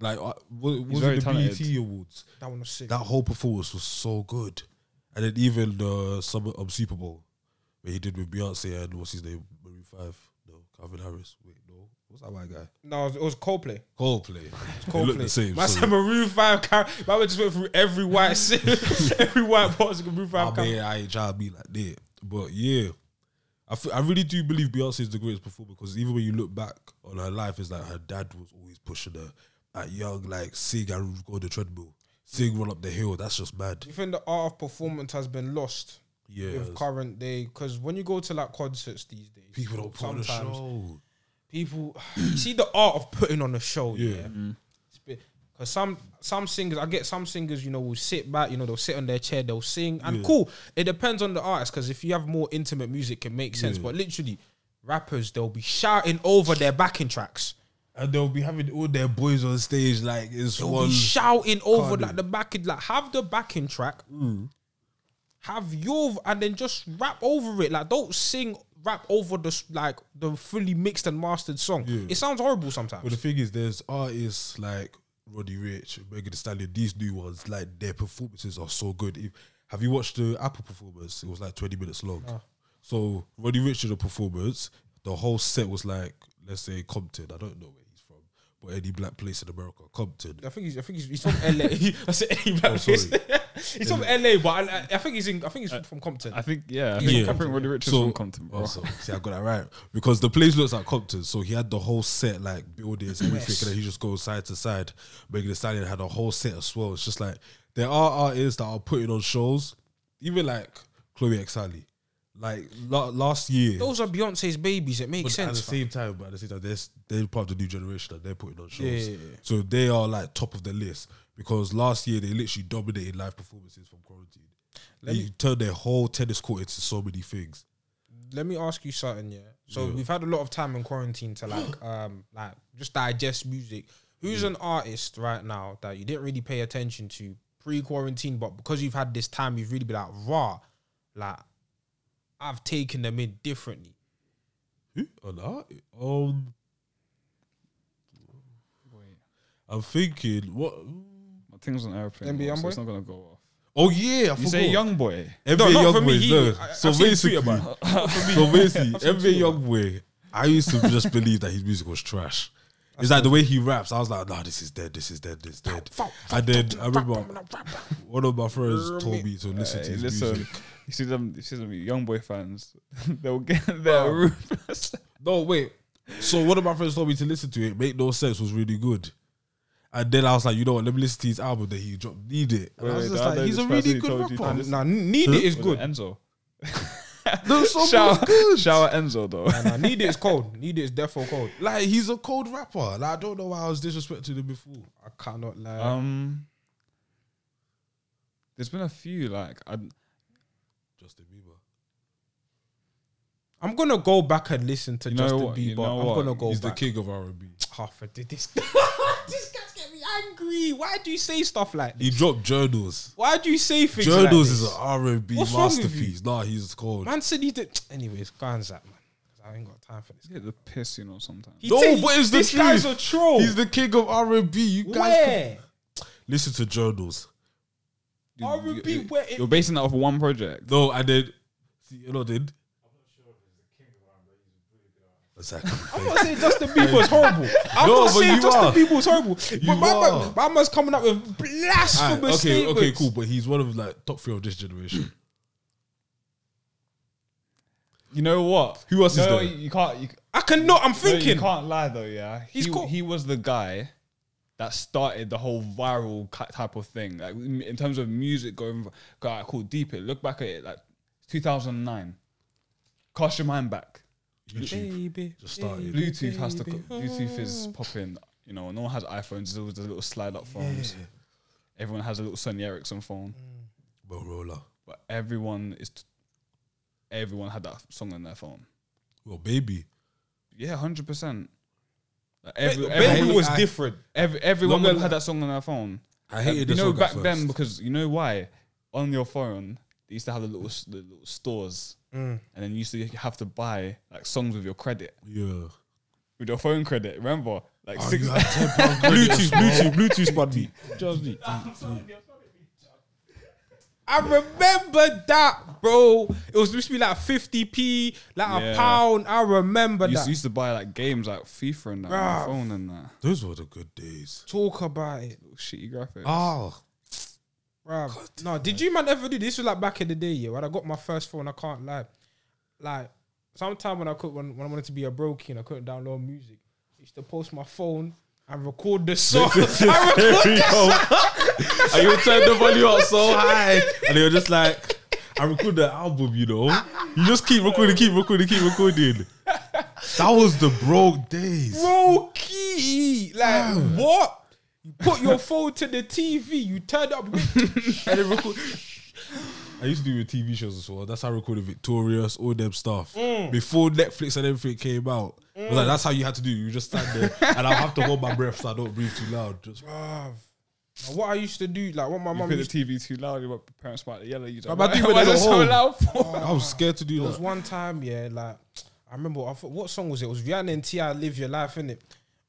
[SPEAKER 4] Like, uh, was, was
[SPEAKER 3] very
[SPEAKER 4] it the
[SPEAKER 3] talented.
[SPEAKER 4] BET Awards?
[SPEAKER 2] That one was sick.
[SPEAKER 4] That whole performance was so good. And then even the summer um, Super Bowl, where he did with Beyonce and what's his name, Maroon Five, no, Calvin Harris. Wait, no, What's that white guy?
[SPEAKER 2] No, it was Coldplay.
[SPEAKER 4] Coldplay. They
[SPEAKER 2] Coldplay.
[SPEAKER 4] look the same.
[SPEAKER 2] Man
[SPEAKER 4] so-
[SPEAKER 2] said Maroon Five. Car- man just went through every white, si- every white box of Maroon
[SPEAKER 4] I
[SPEAKER 2] Five. car-
[SPEAKER 4] mean, I ain't trying to be like that, but yeah, I, f- I really do believe Beyonce is the greatest performer because even when you look back on her life, it's like her dad was always pushing her at young, like sing and go on the treadmill, sing, run up the hill. That's just mad.
[SPEAKER 2] You think the art of performance has been lost
[SPEAKER 4] Yeah,
[SPEAKER 2] with current day? Because when you go to like concerts these days,
[SPEAKER 4] people don't put on the
[SPEAKER 2] sometimes
[SPEAKER 4] show.
[SPEAKER 2] people you see the art of putting on a show.
[SPEAKER 4] Yeah.
[SPEAKER 2] Yeah, mm. Some some singers, I get some singers, you know, will sit back, you know, they'll sit on their chair, they'll sing, and
[SPEAKER 4] Yeah.
[SPEAKER 2] cool. It depends on the artist because if you have more intimate music, it makes sense.
[SPEAKER 4] Yeah.
[SPEAKER 2] But literally, rappers they'll be shouting over their backing tracks.
[SPEAKER 4] And they'll be having all their boys on stage like it's
[SPEAKER 2] They'll
[SPEAKER 4] one.
[SPEAKER 2] be shouting over
[SPEAKER 4] Cardi.
[SPEAKER 2] like the backing, like have the backing track,
[SPEAKER 4] Mm.
[SPEAKER 2] have your and then just rap over it. Like don't sing rap over the like the fully mixed and mastered song.
[SPEAKER 4] Yeah.
[SPEAKER 2] It sounds horrible sometimes.
[SPEAKER 4] But the thing is, there's artists like Roddy Ricch, Megan Thee Stallion, these new ones, like their performances are so good. If, have you watched the Apple performance? It was like 20 minutes long. So Roddy Ricch a performance. The whole set was like, let's say Compton. I don't know where he's from, but any black place in America, Compton.
[SPEAKER 2] I think he's. I think he's, he's from LA. I said any oh, black
[SPEAKER 4] Oh, sorry.
[SPEAKER 2] place. he's from LA, but I, I think he's in. I think he's uh, from Compton.
[SPEAKER 3] I think yeah, I think,
[SPEAKER 4] Yeah.
[SPEAKER 3] I think Roddy Ricch is
[SPEAKER 4] So,
[SPEAKER 3] from Compton, bro.
[SPEAKER 4] see, I got that right because the place looks like Compton. So he had the whole set, like buildings, everything,
[SPEAKER 2] Yes.
[SPEAKER 4] and then he just goes side to side. Megan Thee Stallion had a whole set as well. It's just like there are artists that are putting on shows, even like Chloe X Halle. Like la- last year,
[SPEAKER 2] Those are Beyonce's babies. It makes
[SPEAKER 4] but at the same time, but at the same time, they're, they're part of the new generation that they're putting on shows.
[SPEAKER 2] Yeah, yeah, yeah.
[SPEAKER 4] So they are like top of the list because last year they literally dominated live performances from quarantine. They turned their whole tennis court into so many things.
[SPEAKER 2] Let me ask you something. Yeah. So
[SPEAKER 4] Yeah.
[SPEAKER 2] we've had a lot of time in quarantine to like, um, like just digest music. Who's an artist right now that you didn't really pay attention to pre-quarantine, but because you've had this time, you've really been like, raw, like I've taken them in differently.
[SPEAKER 4] Who? An art? Um, I'm thinking what?
[SPEAKER 3] Thing's on airplane.
[SPEAKER 2] NBA
[SPEAKER 3] bro, so
[SPEAKER 2] Youngboy?
[SPEAKER 3] it's not gonna go off.
[SPEAKER 4] Oh yeah, I
[SPEAKER 3] You say
[SPEAKER 4] forgot.
[SPEAKER 3] young boy.
[SPEAKER 4] NBA
[SPEAKER 2] No, not for
[SPEAKER 4] Youngboy,
[SPEAKER 2] he-
[SPEAKER 4] no.
[SPEAKER 2] I- I've
[SPEAKER 4] So
[SPEAKER 2] seen a tweet
[SPEAKER 4] basically,
[SPEAKER 2] about
[SPEAKER 4] so basically, NBA Youngboy. I used to just believe that his music was trash. It's like the way he raps. I was like, nah, this is dead. This is dead. This is dead. And then I remember one of my friends told me to listen to
[SPEAKER 3] Hey,
[SPEAKER 4] his
[SPEAKER 3] listen,
[SPEAKER 4] music.
[SPEAKER 3] you see them, you see them young boy fans. They'll get their ruthless.
[SPEAKER 4] No, wait. So one of my friends told me to listen to it. Make no sense was really good. And then I was like, you know what? Let me listen to his album that he dropped. Need it. And I was
[SPEAKER 3] Wait,
[SPEAKER 4] just
[SPEAKER 3] I
[SPEAKER 4] like,
[SPEAKER 3] know
[SPEAKER 4] he's a
[SPEAKER 3] this
[SPEAKER 4] really
[SPEAKER 3] person who
[SPEAKER 4] good
[SPEAKER 3] told you to
[SPEAKER 4] rapper.
[SPEAKER 3] listen-
[SPEAKER 2] Nah, Need It is
[SPEAKER 3] Was
[SPEAKER 2] good.
[SPEAKER 3] Enzo.
[SPEAKER 4] The song
[SPEAKER 3] Shout,
[SPEAKER 4] was good.
[SPEAKER 3] shout out Enzo though.
[SPEAKER 2] Nah, nah, Need It is cold. Need It is defo cold.
[SPEAKER 4] Like he's a cold rapper. Like I don't know why I was disrespecting him before.
[SPEAKER 2] I cannot lie.
[SPEAKER 3] Um, there's been a few like I,
[SPEAKER 4] Justin Bieber.
[SPEAKER 2] I'm gonna go back and listen to
[SPEAKER 3] You know
[SPEAKER 2] Justin
[SPEAKER 3] what?
[SPEAKER 2] Bieber.
[SPEAKER 3] You know
[SPEAKER 2] I'm
[SPEAKER 3] what?
[SPEAKER 2] gonna go
[SPEAKER 4] He's
[SPEAKER 2] back.
[SPEAKER 4] the king of R and B.
[SPEAKER 2] half a day. This this guy's getting me angry. Why do you say stuff like this?
[SPEAKER 4] He dropped Journals.
[SPEAKER 2] Why do you say things
[SPEAKER 4] Journals
[SPEAKER 2] like
[SPEAKER 4] is
[SPEAKER 2] this?
[SPEAKER 4] an R and B
[SPEAKER 2] What's wrong with
[SPEAKER 4] masterpiece. Nah, he's cold.
[SPEAKER 2] Man said he did. Anyways, go on, Zach, man. 'Cause I ain't got time for this.
[SPEAKER 3] get the piss, you know. Sometimes
[SPEAKER 2] He
[SPEAKER 4] No,
[SPEAKER 2] take-
[SPEAKER 4] but it's the
[SPEAKER 2] this guy's a
[SPEAKER 4] truth.
[SPEAKER 2] troll.
[SPEAKER 4] He's the king of R and B. You guys
[SPEAKER 2] Where?
[SPEAKER 4] can- listen to Journals.
[SPEAKER 3] You-
[SPEAKER 2] R&B,
[SPEAKER 3] you-
[SPEAKER 2] where it-
[SPEAKER 3] you're basing that off one project.
[SPEAKER 4] No, I did. see, you know, then. Exactly.
[SPEAKER 2] I'm not saying Justin Bieber is horrible. I'm
[SPEAKER 4] No,
[SPEAKER 2] not
[SPEAKER 4] but
[SPEAKER 2] saying Justin
[SPEAKER 4] are.
[SPEAKER 2] Bieber is horrible. but my
[SPEAKER 4] are.
[SPEAKER 2] man, my man's coming up with
[SPEAKER 4] Alright,
[SPEAKER 2] blasphemous
[SPEAKER 4] okay,
[SPEAKER 2] statements.
[SPEAKER 4] okay, cool. But he's one of like top three of this generation.
[SPEAKER 3] You know what?
[SPEAKER 4] Who else is
[SPEAKER 3] no,
[SPEAKER 4] there?
[SPEAKER 3] You can't. You,
[SPEAKER 2] I cannot. I'm
[SPEAKER 3] no,
[SPEAKER 2] thinking.
[SPEAKER 3] you can't lie though. Yeah,
[SPEAKER 2] He's
[SPEAKER 3] he,
[SPEAKER 2] got-
[SPEAKER 3] he was the guy that started the whole viral type of thing. Like in in terms of music going, got cool. Deep it. Look back at it. Like 2009. Cast your mind back.
[SPEAKER 4] YouTube
[SPEAKER 2] Baby,
[SPEAKER 4] just started.
[SPEAKER 3] Bluetooth has to.
[SPEAKER 2] baby.
[SPEAKER 3] Go, Bluetooth is popping. You know, no one has iPhones. There's always the little slide up phones. Everyone has a little Sony Ericsson phone, mm.
[SPEAKER 4] Motorola.
[SPEAKER 3] but everyone is. Everyone had that song on their phone.
[SPEAKER 4] Well, baby.
[SPEAKER 3] Yeah, hundred percent. Like
[SPEAKER 2] Baby
[SPEAKER 3] everyone,
[SPEAKER 2] was
[SPEAKER 4] I-
[SPEAKER 2] different.
[SPEAKER 3] every, everyone
[SPEAKER 4] No,
[SPEAKER 3] would had that song on their phone.
[SPEAKER 4] I hated
[SPEAKER 3] you
[SPEAKER 4] the
[SPEAKER 3] know
[SPEAKER 4] song
[SPEAKER 3] back
[SPEAKER 4] at
[SPEAKER 3] then because you know why on your phone they used to have the little the little stores,
[SPEAKER 2] Mm.
[SPEAKER 3] and then you used to have to buy like songs with your credit
[SPEAKER 4] yeah.
[SPEAKER 3] with your phone credit. Remember, like
[SPEAKER 4] Oh,
[SPEAKER 3] six.
[SPEAKER 4] you had ten pound credit.
[SPEAKER 2] Bluetooth, Bluetooth, Bluetooth, buddy.
[SPEAKER 3] Just me.
[SPEAKER 2] I remember that, bro. It was supposed to be like 50p, like a pound. I remember
[SPEAKER 3] You used,
[SPEAKER 2] that.
[SPEAKER 3] used to buy like games like FIFA and that your phone and that.
[SPEAKER 4] Those were the good days.
[SPEAKER 2] Talk about it.
[SPEAKER 3] Shitty graphics.
[SPEAKER 4] Oh,
[SPEAKER 2] Bruv. No, did you man ever do this? Was like back in the day, yeah. When I got my first phone, I can't lie. Like, sometime when I could, when, when I wanted to be a broke and I couldn't download music, I used to post my phone and record the song. I record that song.
[SPEAKER 4] and you turn the volume up so high, and were just like, "I record the album," you know. You just keep recording, keep recording, keep recording. That was the broke days.
[SPEAKER 2] Bro, key. Like, what? You put your phone to the TV, you turn it up,
[SPEAKER 4] And then record. I used to do with TV shows as well. That's how I recorded Victorious, all them stuff. Mm. Before Netflix and everything came out. It was like mm. that's how you had to do. You just stand there, and I have to hold my breath so I don't breathe too loud. Just
[SPEAKER 2] Bruv. Now, What I used to do, like what my
[SPEAKER 3] You
[SPEAKER 2] mum
[SPEAKER 3] put the
[SPEAKER 2] used to
[SPEAKER 3] TV too loud, your parents might yell at you. Like,
[SPEAKER 2] I do
[SPEAKER 3] why,
[SPEAKER 2] with
[SPEAKER 3] why
[SPEAKER 2] it
[SPEAKER 3] is it
[SPEAKER 2] at
[SPEAKER 3] so loud for?
[SPEAKER 4] I was scared to do
[SPEAKER 2] There was
[SPEAKER 4] that.
[SPEAKER 2] one time, yeah, like I remember I thought, what song was it? It was Rihanna and T.I. "Live Your Life" in it.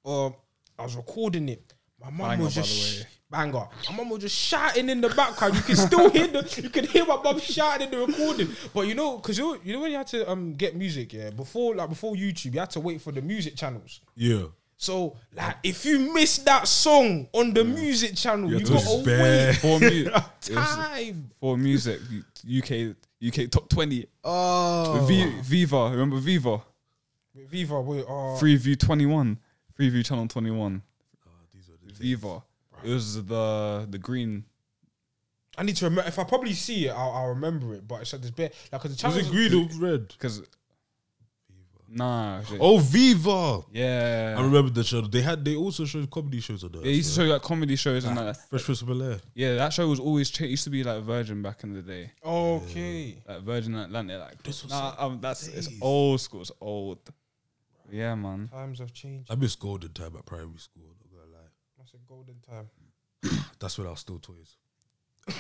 [SPEAKER 2] Or I was recording it. My mum
[SPEAKER 3] Banger,
[SPEAKER 2] was
[SPEAKER 3] by
[SPEAKER 2] just
[SPEAKER 3] the
[SPEAKER 2] sh-
[SPEAKER 3] way.
[SPEAKER 2] banger. My mum was just shouting in the background. You can still hear the, you can hear my mum shouting in the recording. But you know, because you, you know when you had to um get music, yeah, before like before YouTube, you had to wait for the music channels.
[SPEAKER 4] Yeah.
[SPEAKER 2] So like, if you missed that song on the music channel, you,
[SPEAKER 4] had to
[SPEAKER 2] got to
[SPEAKER 4] spare.
[SPEAKER 2] wait
[SPEAKER 3] For mu-
[SPEAKER 2] time.
[SPEAKER 3] for music, UK UK top twenty.
[SPEAKER 4] Oh.
[SPEAKER 3] V- Viva, remember Viva?
[SPEAKER 2] Viva, wait, uh,
[SPEAKER 3] Freeview twenty one, Freeview channel twenty one. Viva. It was the the green.
[SPEAKER 2] I need to remember. If I probably see it, I'll, I'll remember it. But it's like this bit, like, cause the
[SPEAKER 4] Was
[SPEAKER 2] channel
[SPEAKER 4] it green or red?
[SPEAKER 3] Because nah, shit.
[SPEAKER 4] Oh, Viva.
[SPEAKER 3] yeah.
[SPEAKER 4] I remember the show. They had. They also showed comedy shows on there.
[SPEAKER 3] They used to show like comedy shows and like
[SPEAKER 4] Fresh Prince of Bel Air.
[SPEAKER 3] yeah, that show was always cha- used to be like Virgin back in the day,
[SPEAKER 2] Okay.
[SPEAKER 3] like Virgin Atlantic. Like
[SPEAKER 4] This was
[SPEAKER 3] nah, um, that's it's
[SPEAKER 4] days.
[SPEAKER 3] old school. It's old. Yeah, man.
[SPEAKER 2] Times have changed.
[SPEAKER 4] I miss golden time at primary school. Not gonna lie.
[SPEAKER 2] That's a golden time.
[SPEAKER 4] That's when I was still toys.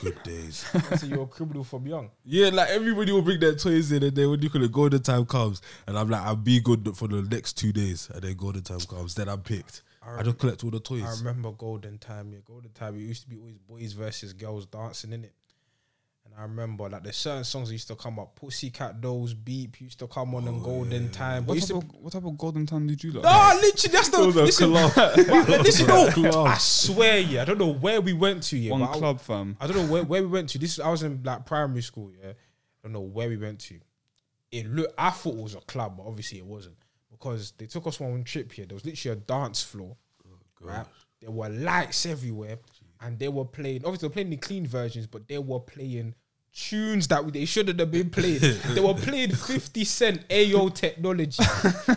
[SPEAKER 4] Good days.
[SPEAKER 2] so you're a criminal from young.
[SPEAKER 4] Yeah, like everybody will bring their toys in, and then when you call it golden time comes, and I'm like, I'll be good for the next two days, and then golden time comes, then I'm picked. I don't collect all the toys.
[SPEAKER 2] I remember golden time. Yeah, golden time. It used to be always boys versus girls dancing in it. And I remember like there's certain songs that used to come up. Pussycat Dolls, Beep used to come on in golden time. But
[SPEAKER 3] What
[SPEAKER 2] used
[SPEAKER 3] type,
[SPEAKER 2] to
[SPEAKER 3] of, what type of golden time did you like?
[SPEAKER 2] No, literally, that's the
[SPEAKER 4] Those are
[SPEAKER 2] listen, but, like, listen, no, I swear, yeah, I don't know where we went to, yeah,
[SPEAKER 3] One
[SPEAKER 2] but I-
[SPEAKER 3] club fam.
[SPEAKER 2] I don't know where, where we went to. This I was in like primary school. Yeah, I don't know where we went to. It looked. I thought it was a club, but obviously it wasn't because they took us on one trip here. There was literally a dance floor. right, there were lights everywhere, and they were playing. Obviously, they were playing the clean versions, but they were playing tunes that they shouldn't have been playing. they were playing Fifty Cent Ayo Technology.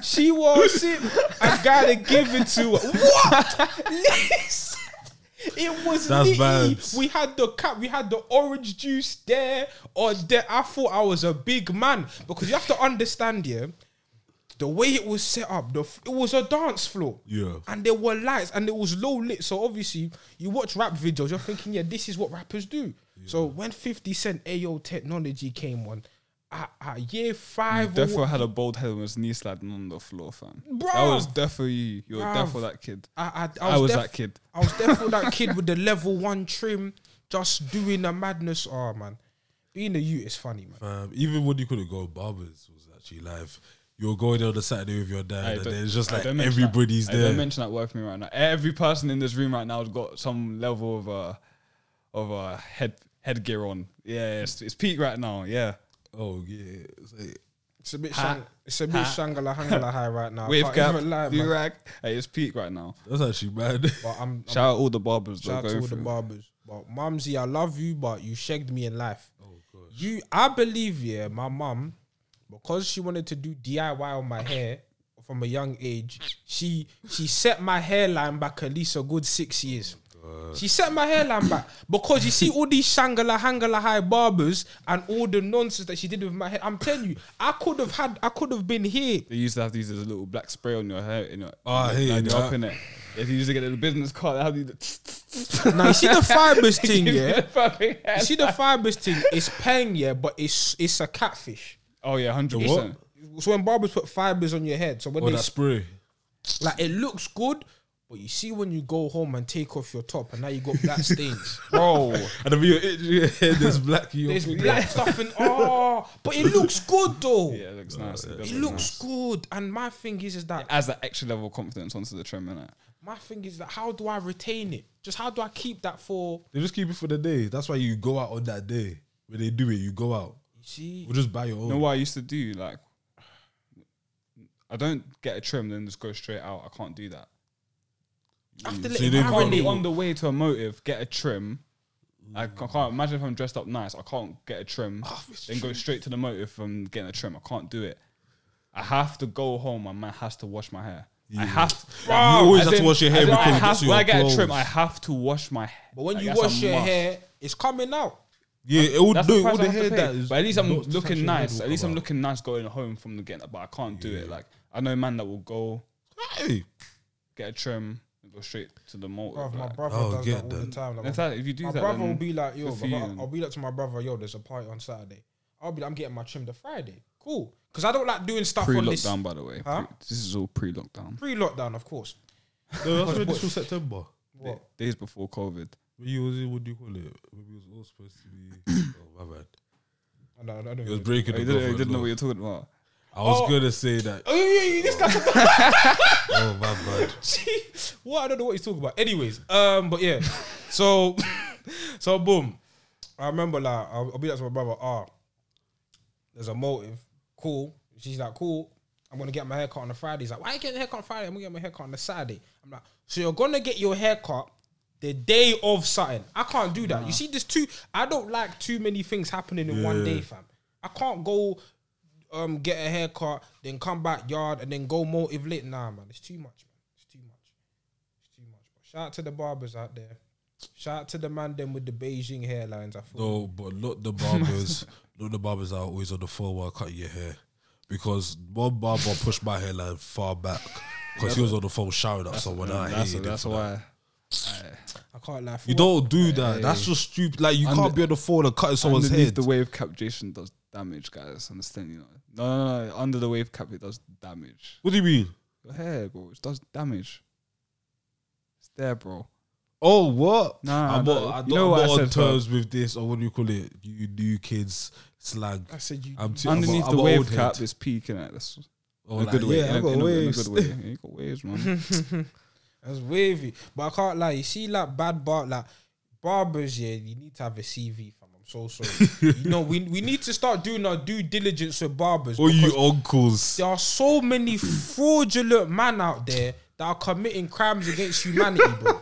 [SPEAKER 2] she was it. I gotta give it to her. What? Listen. It was
[SPEAKER 4] That's bad.
[SPEAKER 2] We had the cap, we had the orange juice there or there. I thought I was a big man because you have to understand, yeah, the way it was set up. The f- it was a dance floor,
[SPEAKER 4] Yeah.
[SPEAKER 2] and there were lights and it was low lit. So obviously, you watch rap videos, you're thinking, yeah, this is what rappers do. So when Fifty Cent Ayo Technology came on, at, at year five, or
[SPEAKER 3] Defo had a bald head and was knee sliding on the floor, fam. Bro,
[SPEAKER 2] That
[SPEAKER 3] was defo you. You were
[SPEAKER 2] Bruv.
[SPEAKER 3] defo that kid.
[SPEAKER 2] I, I,
[SPEAKER 3] I was
[SPEAKER 2] def-
[SPEAKER 3] that kid.
[SPEAKER 2] I was definitely that kid with the level one trim, just doing the madness. Oh man, being a youth is funny, man.
[SPEAKER 4] Um, even when you couldn't go barbers was actually live. You were going there on a Saturday with your dad,
[SPEAKER 3] Hey,
[SPEAKER 4] and then it's just like
[SPEAKER 3] don't that.
[SPEAKER 4] everybody's
[SPEAKER 3] Hey,
[SPEAKER 4] there.
[SPEAKER 3] Don't mention that word for me right now. Every person in this room right now has got some level of uh of uh head headgear on. Yeah, it's, it's peak right now. Yeah,
[SPEAKER 4] oh yeah, it's like,
[SPEAKER 2] It's a bit,
[SPEAKER 3] Ha.
[SPEAKER 2] shang- it's a bit
[SPEAKER 3] Ha.
[SPEAKER 2] shangala hangala high right now. I
[SPEAKER 3] wave
[SPEAKER 2] can't
[SPEAKER 3] cap,
[SPEAKER 2] even lie,
[SPEAKER 3] do-rag. Hey, it's peak right now.
[SPEAKER 4] that's actually mad.
[SPEAKER 2] But I'm, I'm
[SPEAKER 3] Shout out all the barbers.
[SPEAKER 2] shout out to all the barbers. But Mumsy, I love you, but you shagged me in life.
[SPEAKER 4] oh gosh.
[SPEAKER 2] You, I believe, yeah, my mum, because she wanted to do DIY on my hair from a young age, she she set my hairline back at least a good six years. She set my hairline back because you see all these shangala hangala high barbers and all the nonsense that she did with my hair. I'm telling you, I could have had, I could have been here.
[SPEAKER 3] They used to have these as a little black spray on your hair. You know,
[SPEAKER 4] Oh, I hate
[SPEAKER 3] line you up in it. If you used to get a little business card, they have these.
[SPEAKER 2] Now you see the fibers thing, yeah.
[SPEAKER 3] Fucking.
[SPEAKER 2] You see the fibers thing. It's peng, yeah, but it's it's a catfish.
[SPEAKER 3] Oh yeah, hundred
[SPEAKER 4] what?
[SPEAKER 3] percent.
[SPEAKER 2] So when barbers put fibers on your head, so when
[SPEAKER 4] Oh,
[SPEAKER 2] they
[SPEAKER 4] that spray.
[SPEAKER 2] Like it looks good, But you see when you go home and take off your top, and now you got black stains.
[SPEAKER 3] bro.
[SPEAKER 4] And if you're your head, there's black. in your
[SPEAKER 2] There's black stuff in. Oh, but it looks good though.
[SPEAKER 3] yeah, it looks nice. Uh, it,
[SPEAKER 2] It
[SPEAKER 3] look
[SPEAKER 2] looks
[SPEAKER 3] nice.
[SPEAKER 2] good. And my thing is, is that
[SPEAKER 3] Adds that extra level of confidence onto the trim, innit?
[SPEAKER 2] my thing is that how do I retain it? Just how do I keep that for?
[SPEAKER 4] They just keep it for the day. That's why you go out on that day. When they do it, you go out.
[SPEAKER 2] You see,
[SPEAKER 4] Or just buy your own.
[SPEAKER 3] You know what I used to do? Like, I don't get a trim then just go straight out. I can't do that.
[SPEAKER 2] After mm.
[SPEAKER 4] So
[SPEAKER 2] letting
[SPEAKER 4] you don't
[SPEAKER 3] I can't be on the way to a motive, get a trim. Mm. I ca- can't imagine if I'm dressed up nice. I can't get a trim,
[SPEAKER 2] Oh,
[SPEAKER 3] then go straight to the motive from getting a trim. I can't do it. I have to go home. My man has to wash my hair. I have. To,
[SPEAKER 4] You always
[SPEAKER 3] As
[SPEAKER 4] have to
[SPEAKER 3] in-
[SPEAKER 4] wash your hair
[SPEAKER 3] as in
[SPEAKER 4] because
[SPEAKER 3] I
[SPEAKER 4] it
[SPEAKER 3] have,
[SPEAKER 4] gets you
[SPEAKER 3] when I
[SPEAKER 4] your
[SPEAKER 3] get a
[SPEAKER 4] clothes.
[SPEAKER 3] trim, I have to wash my. hair.
[SPEAKER 2] but when you wash your
[SPEAKER 3] must.
[SPEAKER 2] hair, it's coming out.
[SPEAKER 4] yeah, it will
[SPEAKER 3] That's
[SPEAKER 4] do
[SPEAKER 3] the
[SPEAKER 4] all
[SPEAKER 3] I
[SPEAKER 4] the
[SPEAKER 3] have to
[SPEAKER 4] hair
[SPEAKER 3] pay.
[SPEAKER 4] that is.
[SPEAKER 3] But at least I'm
[SPEAKER 4] not touching
[SPEAKER 3] looking
[SPEAKER 4] your head
[SPEAKER 3] nice.
[SPEAKER 4] will
[SPEAKER 3] At least
[SPEAKER 4] come
[SPEAKER 3] I'm
[SPEAKER 4] out.
[SPEAKER 3] looking nice going home from the getting. But I can't do it. Like I know a man that will go
[SPEAKER 4] Hey,
[SPEAKER 3] get a trim and go straight to the motive.
[SPEAKER 2] Bruv, my
[SPEAKER 3] like.
[SPEAKER 2] brother
[SPEAKER 4] Oh,
[SPEAKER 2] does
[SPEAKER 4] get
[SPEAKER 2] that all the
[SPEAKER 4] that.
[SPEAKER 2] time. Like,
[SPEAKER 3] In fact, if you do
[SPEAKER 2] my
[SPEAKER 3] that,
[SPEAKER 2] brother
[SPEAKER 3] then
[SPEAKER 2] will be like, yo,
[SPEAKER 3] good for
[SPEAKER 2] brother,
[SPEAKER 3] you.
[SPEAKER 2] I'll be like to my brother, yo, there's a party on Saturday. I'll be, like, I'm getting my trim the Friday. Cool, because I don't like doing stuff on this
[SPEAKER 3] pre-lockdown, by the way.
[SPEAKER 2] Huh?
[SPEAKER 3] Pre- this is all pre-lockdown.
[SPEAKER 2] pre-lockdown, of course.
[SPEAKER 4] no, that's already till September.
[SPEAKER 2] What?
[SPEAKER 3] Days before COVID.
[SPEAKER 4] When you was in, what do you call it? When we was all supposed to be. oh my bad.
[SPEAKER 2] I don't, I don't
[SPEAKER 4] It
[SPEAKER 2] know.
[SPEAKER 4] was breaking
[SPEAKER 3] oh, I
[SPEAKER 4] the
[SPEAKER 3] didn't, you
[SPEAKER 4] government
[SPEAKER 3] didn't know
[SPEAKER 4] law.
[SPEAKER 3] what you're talking about.
[SPEAKER 4] I was
[SPEAKER 2] Oh.
[SPEAKER 4] gonna say that.
[SPEAKER 2] Oh yeah, yeah, yeah, this guy.
[SPEAKER 4] Oh my bad.
[SPEAKER 2] what I don't know what he's talking about. Anyways, um, but yeah, so so boom. I remember like I'll, I'll be like to my brother. Ah, there's a motive. Cool. She's like, cool. I'm gonna get my haircut on the Friday. He's like, why are you getting a haircut on Friday? I'm gonna get my haircut on the Saturday. I'm like, so you're gonna get your haircut the day of something. I can't do that. You see, there's two. I don't like too many things happening in one day, fam. I can't go um get a haircut, then come back yard, and then go motive late. Nah, man, it's too much, man. It's too much. It's too much. But shout out to the barbers out there. Shout out to the man them with the Beijing hairlines. I feel.
[SPEAKER 4] No, but not the barbers. not the barbers are always on the phone while cutting your hair. Because one barber pushed my hairline far back because he was on the phone shouting at someone. I
[SPEAKER 3] that's
[SPEAKER 4] hated
[SPEAKER 3] that's
[SPEAKER 4] for that.
[SPEAKER 3] why.
[SPEAKER 2] I can't laugh.
[SPEAKER 4] You don't do that. That's just stupid. Like you
[SPEAKER 3] Under-
[SPEAKER 4] can't be on the phone and cutting someone's
[SPEAKER 3] Underneath
[SPEAKER 4] head.
[SPEAKER 3] the wave cap, Jason does damage, guys. Understand? You know, no, no, no. Under the wave cap, it does damage.
[SPEAKER 4] what do you mean?
[SPEAKER 3] Your hair, bro, it does damage. It's there, bro.
[SPEAKER 4] Oh, what?
[SPEAKER 3] Nah,
[SPEAKER 4] I'm
[SPEAKER 3] no,
[SPEAKER 4] not, I
[SPEAKER 3] you
[SPEAKER 4] don't,
[SPEAKER 3] know
[SPEAKER 4] I'm
[SPEAKER 3] what
[SPEAKER 4] not on
[SPEAKER 3] said, bro.
[SPEAKER 4] terms with this, or what do you call it? You new kids slang.
[SPEAKER 2] I said you.
[SPEAKER 4] I'm too, I'm a-
[SPEAKER 3] Underneath
[SPEAKER 4] I'm
[SPEAKER 3] the
[SPEAKER 4] a
[SPEAKER 3] wave cap,
[SPEAKER 4] head.
[SPEAKER 3] is peaking it. That's
[SPEAKER 4] Oh,
[SPEAKER 3] in a
[SPEAKER 4] like,
[SPEAKER 3] good way.
[SPEAKER 4] yeah,
[SPEAKER 3] in,
[SPEAKER 4] I
[SPEAKER 3] a,
[SPEAKER 4] got
[SPEAKER 3] in, a, in a
[SPEAKER 4] waves.
[SPEAKER 3] good way. Yeah, you got waves, man.
[SPEAKER 2] That's wavy. But I can't lie. You see, like bad bar, like barbers. Yeah, you need to have a CV. So sorry. you know, we we need to start doing our due diligence with barbers.
[SPEAKER 4] All you uncles.
[SPEAKER 2] there are so many fraudulent man out there that are committing crimes against humanity, bro.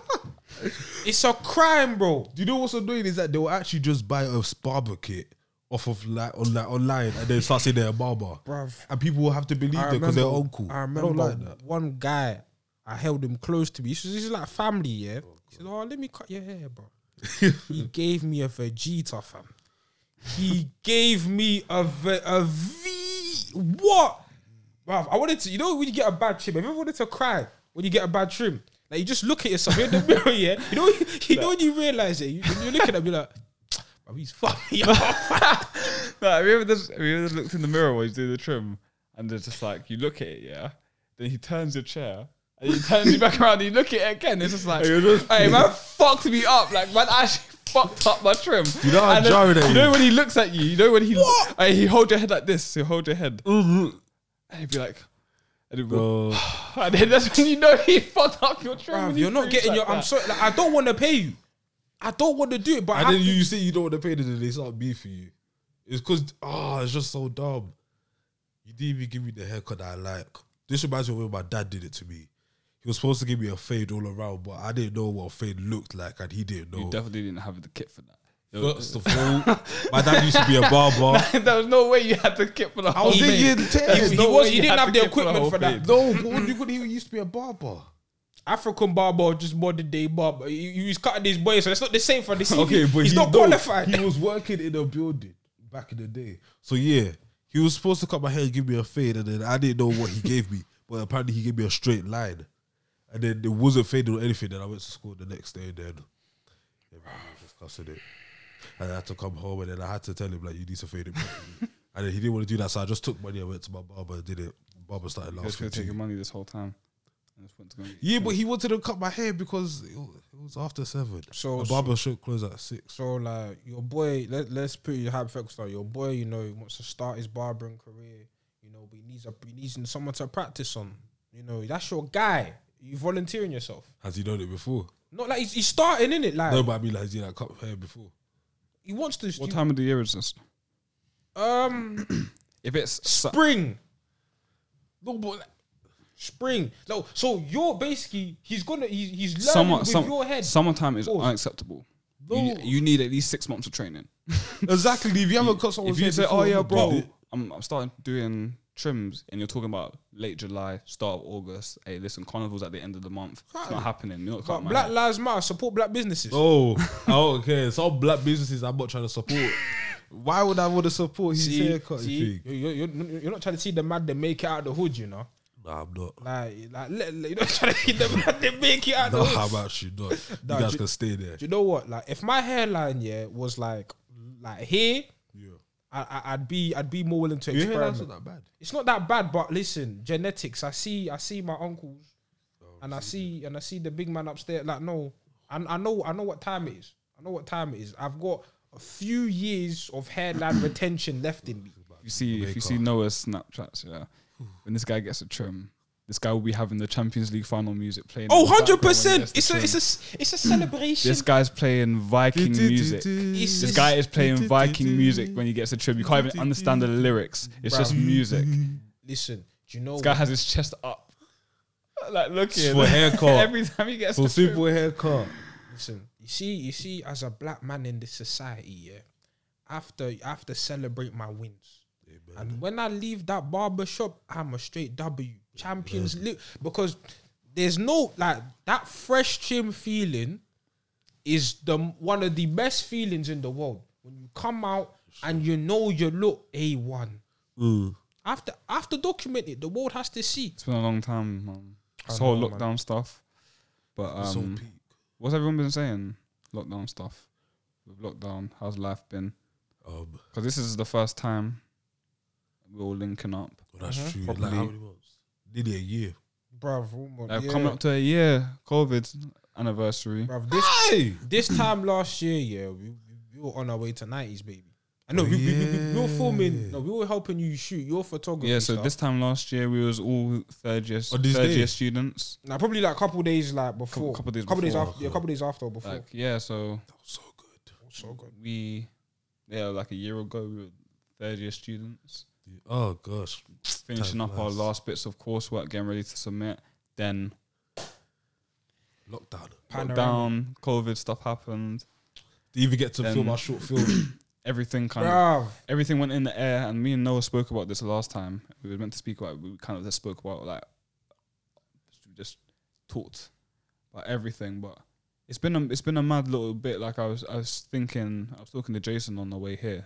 [SPEAKER 2] it's a crime, bro.
[SPEAKER 4] Do you know what's annoying is that they will actually just buy a barber kit off of like on like online and then start saying they're a barber,
[SPEAKER 2] Bruv.
[SPEAKER 4] and people will have to believe
[SPEAKER 2] I
[SPEAKER 4] them because they're uncle.
[SPEAKER 2] I remember
[SPEAKER 4] like that.
[SPEAKER 2] one guy. I held him close to me. This is, this is like family, yeah. He said, "Oh, let me cut your hair, bro." He gave me a Vegeta, fam. He gave me a a V. What? Bruv, I wanted to. You know when you get a bad trim. Have you ever wanted to cry when you get a bad trim? Like you just look at yourself in the mirror, yeah. You know, you know when you realize it. You, when you're looking at me like, "Bruv, he's fucking up."
[SPEAKER 3] No, have you ever just, have you ever looked in the mirror while you do the trim and it's just like you look at it, yeah. Then he turns your chair and he turns you back around and you look at it again. It's just like, hey man, fucked me up. Like man, actually fucked up my trim.
[SPEAKER 4] You know how
[SPEAKER 3] And then-
[SPEAKER 4] jarring that
[SPEAKER 3] You know
[SPEAKER 4] is?
[SPEAKER 3] when he looks at you. You know when he hey, he hold your head like this. He'll hold your head and he'd be like, and, he'd
[SPEAKER 4] Bro,
[SPEAKER 3] and then that's when you know he fucked up your trim.
[SPEAKER 2] Bruv,
[SPEAKER 3] he
[SPEAKER 2] you're not getting
[SPEAKER 3] like
[SPEAKER 2] your. I'm
[SPEAKER 3] that.
[SPEAKER 2] sorry. Like, I don't want to pay you. I don't want to do it, but I
[SPEAKER 4] and
[SPEAKER 2] have
[SPEAKER 4] then
[SPEAKER 2] to-
[SPEAKER 4] you say you don't want to pay them, and they start beefing you. It's because ah, it's just so dumb. You didn't even give me the haircut that I like. This reminds me of when my dad did it to me. He was supposed to give me a fade all around, but I didn't know what a fade looked like, and he didn't know.
[SPEAKER 3] You definitely didn't have the kit for that.
[SPEAKER 4] First of all, my dad used to be a barber.
[SPEAKER 3] there was no way you had the kit for the whole
[SPEAKER 4] was
[SPEAKER 3] thing.
[SPEAKER 4] thinking ten.
[SPEAKER 3] There's
[SPEAKER 2] He
[SPEAKER 3] no
[SPEAKER 2] was-
[SPEAKER 3] way you
[SPEAKER 2] didn't
[SPEAKER 3] had
[SPEAKER 2] have the
[SPEAKER 3] kit for
[SPEAKER 2] equipment
[SPEAKER 3] whole
[SPEAKER 2] for that.
[SPEAKER 4] No, but you? He used to be a barber.
[SPEAKER 2] African barber or just modern day barber. He, he was cutting his boys, so it's not the same for the CV.
[SPEAKER 4] Okay, but
[SPEAKER 2] he's
[SPEAKER 4] he,
[SPEAKER 2] not
[SPEAKER 4] no,
[SPEAKER 2] qualified.
[SPEAKER 4] He was working in a building back in the day. So yeah, he was supposed to cut my hair and give me a fade, and then I didn't know what he gave me, but apparently he gave me a straight line, and then it wasn't faded or anything. Then I went to school the next day, and then everyone was discussing it, and I had to come home, and then I had to tell him like you need to fade it properly, and then he didn't want to do that, so I just took money and went to my barber and did it. Barber started
[SPEAKER 3] He was
[SPEAKER 4] laughing.
[SPEAKER 3] to take your money this whole time. I just went to go and-
[SPEAKER 4] Yeah, but he wanted to cut my hair because it wa- it was after seven.
[SPEAKER 2] So,
[SPEAKER 4] The barber shop closed at six.
[SPEAKER 2] so like your boy, let, let's put your hypothetical start. Your boy, you know, he wants to start his barbering career, you know, but he needs a he needs someone to practice on. You know, that's your guy. You volunteering yourself.
[SPEAKER 4] Has he done it before?
[SPEAKER 2] Not like he's, he's starting in it. Like
[SPEAKER 4] no, but I mean, like, has he like cut hair before?
[SPEAKER 2] he wants to.
[SPEAKER 3] What time of the year is this?
[SPEAKER 2] Um,
[SPEAKER 3] If it's su-
[SPEAKER 2] spring.
[SPEAKER 4] No, but like,
[SPEAKER 2] Spring. No, so you're basically he's gonna he's he's learning
[SPEAKER 3] summer,
[SPEAKER 2] with
[SPEAKER 3] some,
[SPEAKER 2] your head.
[SPEAKER 3] summertime is
[SPEAKER 2] Pause.
[SPEAKER 3] unacceptable.
[SPEAKER 4] no,
[SPEAKER 3] You, you need at least six months of training.
[SPEAKER 4] exactly. If you haven't cut someone's
[SPEAKER 3] if you
[SPEAKER 4] hair
[SPEAKER 3] say,
[SPEAKER 4] before,
[SPEAKER 3] "Oh yeah,
[SPEAKER 4] I'm
[SPEAKER 3] bro. I'm, I'm starting doing trims," and you're talking about late July, start of August. Hey, listen, carnival's at the end of the month. It's not happening. You're not
[SPEAKER 2] But
[SPEAKER 3] cutting my
[SPEAKER 2] Black
[SPEAKER 3] hair.
[SPEAKER 2] Lives Matter support black businesses.
[SPEAKER 4] Oh, oh, okay. Some black businesses I'm not trying to support. Why would I want to support his
[SPEAKER 2] See,
[SPEAKER 4] haircut?
[SPEAKER 2] see,
[SPEAKER 4] you think?
[SPEAKER 2] you're, you're, you're you're not trying to see the man that make it out the hood, you know.
[SPEAKER 4] Nah, I'm not.
[SPEAKER 2] Like, like let- let- you're not trying to see the man that make it out the
[SPEAKER 4] Nah,
[SPEAKER 2] hood.
[SPEAKER 4] I'm actually not. You
[SPEAKER 2] Nah,
[SPEAKER 4] guys
[SPEAKER 2] do-
[SPEAKER 4] can stay there.
[SPEAKER 2] Do you know what? Like, if my hairline yeah was like like here,
[SPEAKER 4] Yeah.
[SPEAKER 2] I, I, I'd be I'd be more willing to
[SPEAKER 4] Your
[SPEAKER 2] experiment.
[SPEAKER 4] hairline's not that bad.
[SPEAKER 2] It's not that bad, but listen, genetics. I see, I see my uncles,
[SPEAKER 4] Oh,
[SPEAKER 2] and I see, and I see the big man upstairs. Like, no, I, I know, I know what time it is. I know what time it is. I've got a few years of hairline retention left in me.
[SPEAKER 3] You see, if you see Noah's Snapchats, yeah, when this guy gets a trim, this guy will be having the Champions League final music playing.
[SPEAKER 2] Oh,
[SPEAKER 3] in the background
[SPEAKER 2] 100
[SPEAKER 3] when he
[SPEAKER 2] percent. It's a, it's a, s- it's a celebration.
[SPEAKER 3] This guy's playing Viking music.
[SPEAKER 2] It's
[SPEAKER 3] This guy is playing Viking music when he gets a trim. You can't even understand the lyrics. It's just music.
[SPEAKER 2] Listen, do you know?
[SPEAKER 3] This guy
[SPEAKER 2] what?
[SPEAKER 3] has his chest up, like looking
[SPEAKER 4] For haircut.
[SPEAKER 3] every time he gets
[SPEAKER 4] For
[SPEAKER 3] a trim.
[SPEAKER 4] simple haircut.
[SPEAKER 2] Listen, you see, you see, as a black man in this society, yeah, after I have to celebrate my wins. And when I leave that barber shop, I'm a straight W. Champions League. Because there's no like that fresh trim feeling is the one of the best feelings in the world. When you come out and you know you look A1.
[SPEAKER 4] Mm.
[SPEAKER 2] After after document it, the world has to see.
[SPEAKER 3] It's been a long time. Um,
[SPEAKER 2] I
[SPEAKER 3] this whole
[SPEAKER 2] know,
[SPEAKER 3] lockdown stuff. But um,
[SPEAKER 4] so peak.
[SPEAKER 3] what's everyone been saying? Lockdown stuff. With lockdown, how's life been?
[SPEAKER 4] Um,
[SPEAKER 3] Because this is the first time we're all linking up.
[SPEAKER 4] well, that's
[SPEAKER 2] Mhm.
[SPEAKER 4] true.
[SPEAKER 3] Probably.
[SPEAKER 4] Like how many months? Nearly a year.
[SPEAKER 2] Bruv, oh my-
[SPEAKER 3] Like
[SPEAKER 2] yeah.
[SPEAKER 3] coming up to a year COVID anniversary.
[SPEAKER 2] Bruv, this
[SPEAKER 4] Hey,
[SPEAKER 2] this time last year, yeah, we, we- we were on our way to nineties, baby. I know
[SPEAKER 4] Oh,
[SPEAKER 2] we, we, we, we, we were filming. No, we were helping you shoot your photography.
[SPEAKER 3] Yeah, so
[SPEAKER 2] stuff.
[SPEAKER 3] this time last year we was all third year
[SPEAKER 4] On this
[SPEAKER 3] third
[SPEAKER 4] day?
[SPEAKER 3] year students.
[SPEAKER 2] now probably like a couple days like before,
[SPEAKER 3] couple days
[SPEAKER 2] couple days
[SPEAKER 3] before.
[SPEAKER 2] after, yeah, couple days after or before.
[SPEAKER 3] Like yeah, so
[SPEAKER 4] that was so good.
[SPEAKER 2] so good.
[SPEAKER 3] we yeah, like a year ago we were third year students.
[SPEAKER 4] Oh gosh.
[SPEAKER 3] Finishing up our
[SPEAKER 4] flies.
[SPEAKER 3] last bits of coursework, getting ready to submit. Then
[SPEAKER 4] Lockdown.
[SPEAKER 2] Panorama.
[SPEAKER 3] down, COVID stuff happened.
[SPEAKER 4] Did you even get to
[SPEAKER 3] Then-
[SPEAKER 4] film our short film?
[SPEAKER 3] Everything kind of
[SPEAKER 2] Bruv,
[SPEAKER 3] everything went in the air, and me and Noah spoke about this last time. We were meant to speak about. it, We kind of just spoke about like we just talked about everything, but it's been a, it's been a mad little bit. Like I was I was thinking, I was talking to Jason on the way here.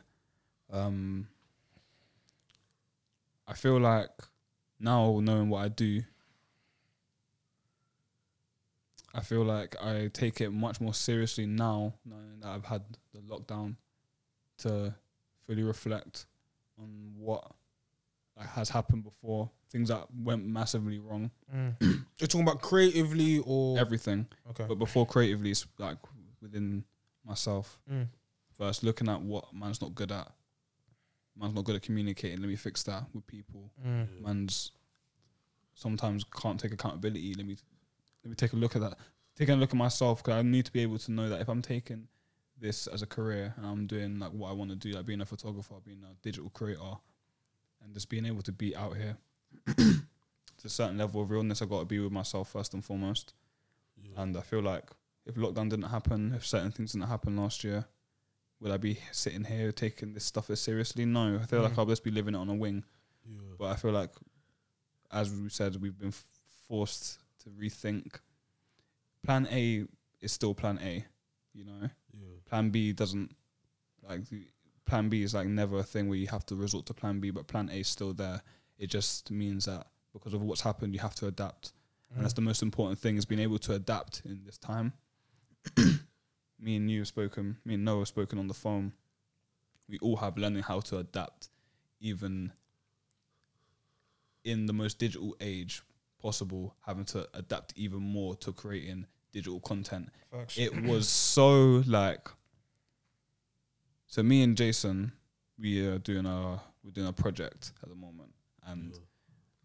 [SPEAKER 3] Um, I feel like now knowing what I do, I feel like I take it much more seriously now, knowing that I've had the lockdown to fully reflect on what like, has happened before, things that went massively wrong,
[SPEAKER 2] you're talking about creatively or
[SPEAKER 3] everything.
[SPEAKER 2] okay.
[SPEAKER 3] But before creatively, it's like within myself.
[SPEAKER 2] Mm.
[SPEAKER 3] First, looking at what man's not good at. Man's not good at communicating. Let me fix that with people.
[SPEAKER 2] Mm.
[SPEAKER 3] Man's sometimes can't take accountability. Let me let me take a look at that. Taking a look at myself because I need to be able to know that if I'm taking this as a career and I'm doing like what I want to do, like being a photographer, being a digital creator, and just being able to be out here to a certain level of realness, I got to be with myself first and foremost. And I feel like if lockdown didn't happen, if certain things didn't happen last year, would I be sitting here taking this stuff as seriously? No, I feel like
[SPEAKER 2] Mm.
[SPEAKER 3] I'll just be living it on a wing.
[SPEAKER 4] Yeah.
[SPEAKER 3] But I feel like, as we said, we've been f- forced to rethink. Plan A is still Plan A, you know.
[SPEAKER 4] Yeah.
[SPEAKER 3] Plan B doesn't like. Plan B is like never a thing where you have to resort to Plan B, but Plan A is still there. It just means that because of what's happened, you have to adapt, and that's the most important thing is being able to adapt in this time. me and you have spoken. Me and Noah have spoken on the phone. We all have learning how to adapt, even in the most digital age possible, having to adapt even more to creating digital content.
[SPEAKER 2] Facts.
[SPEAKER 3] It was so like. So me and Jason, we are doing a we're doing a project at the moment, and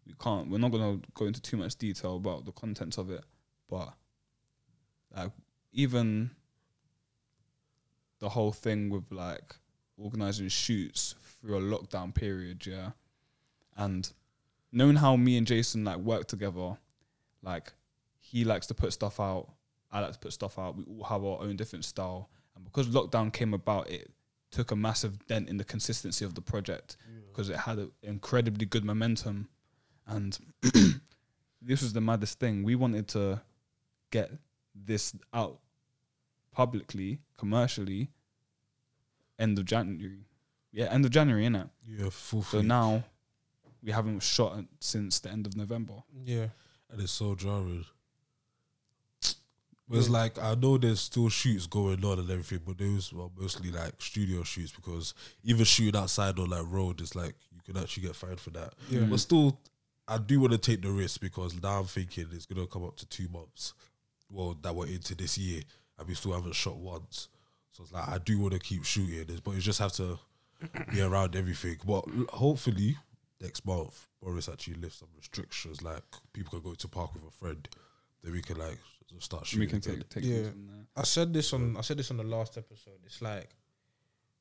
[SPEAKER 3] we can't. We're not gonna go into too much detail about the contents of it, but like even the whole thing with like organizing shoots through a lockdown period, yeah, and knowing how me and Jason like work together, like he likes to put stuff out, I like to put stuff out. We all have our own different style, and because lockdown came about, it took a massive dent in the consistency of the project because it had an incredibly good momentum, and this was the maddest thing. We wanted to get this out publicly, commercially, end of January. Yeah, end of January, innit?
[SPEAKER 4] Yeah, full
[SPEAKER 3] So
[SPEAKER 4] feet.
[SPEAKER 3] now we haven't shot since the end of November.
[SPEAKER 2] Yeah.
[SPEAKER 4] and it's so jarring. But it's like I know there's still shoots going on and everything, but those are mostly like studio shoots because even shooting outside on like road is like you can actually get fined for that.
[SPEAKER 2] Yeah.
[SPEAKER 4] But still, I do want to take the risk because now I'm thinking it's gonna come up to two months. Well, that we're into this year and we still haven't shot once. So it's like I do want to keep shooting this, but you just have to be around everything. But hopefully next month Boris actually lifts some restrictions, like people can go to park with a friend. Then we can like just start shooting.
[SPEAKER 3] we can
[SPEAKER 4] again.
[SPEAKER 3] take take
[SPEAKER 2] Yeah.
[SPEAKER 3] things from there.
[SPEAKER 2] I said this on I said this on the last episode. It's like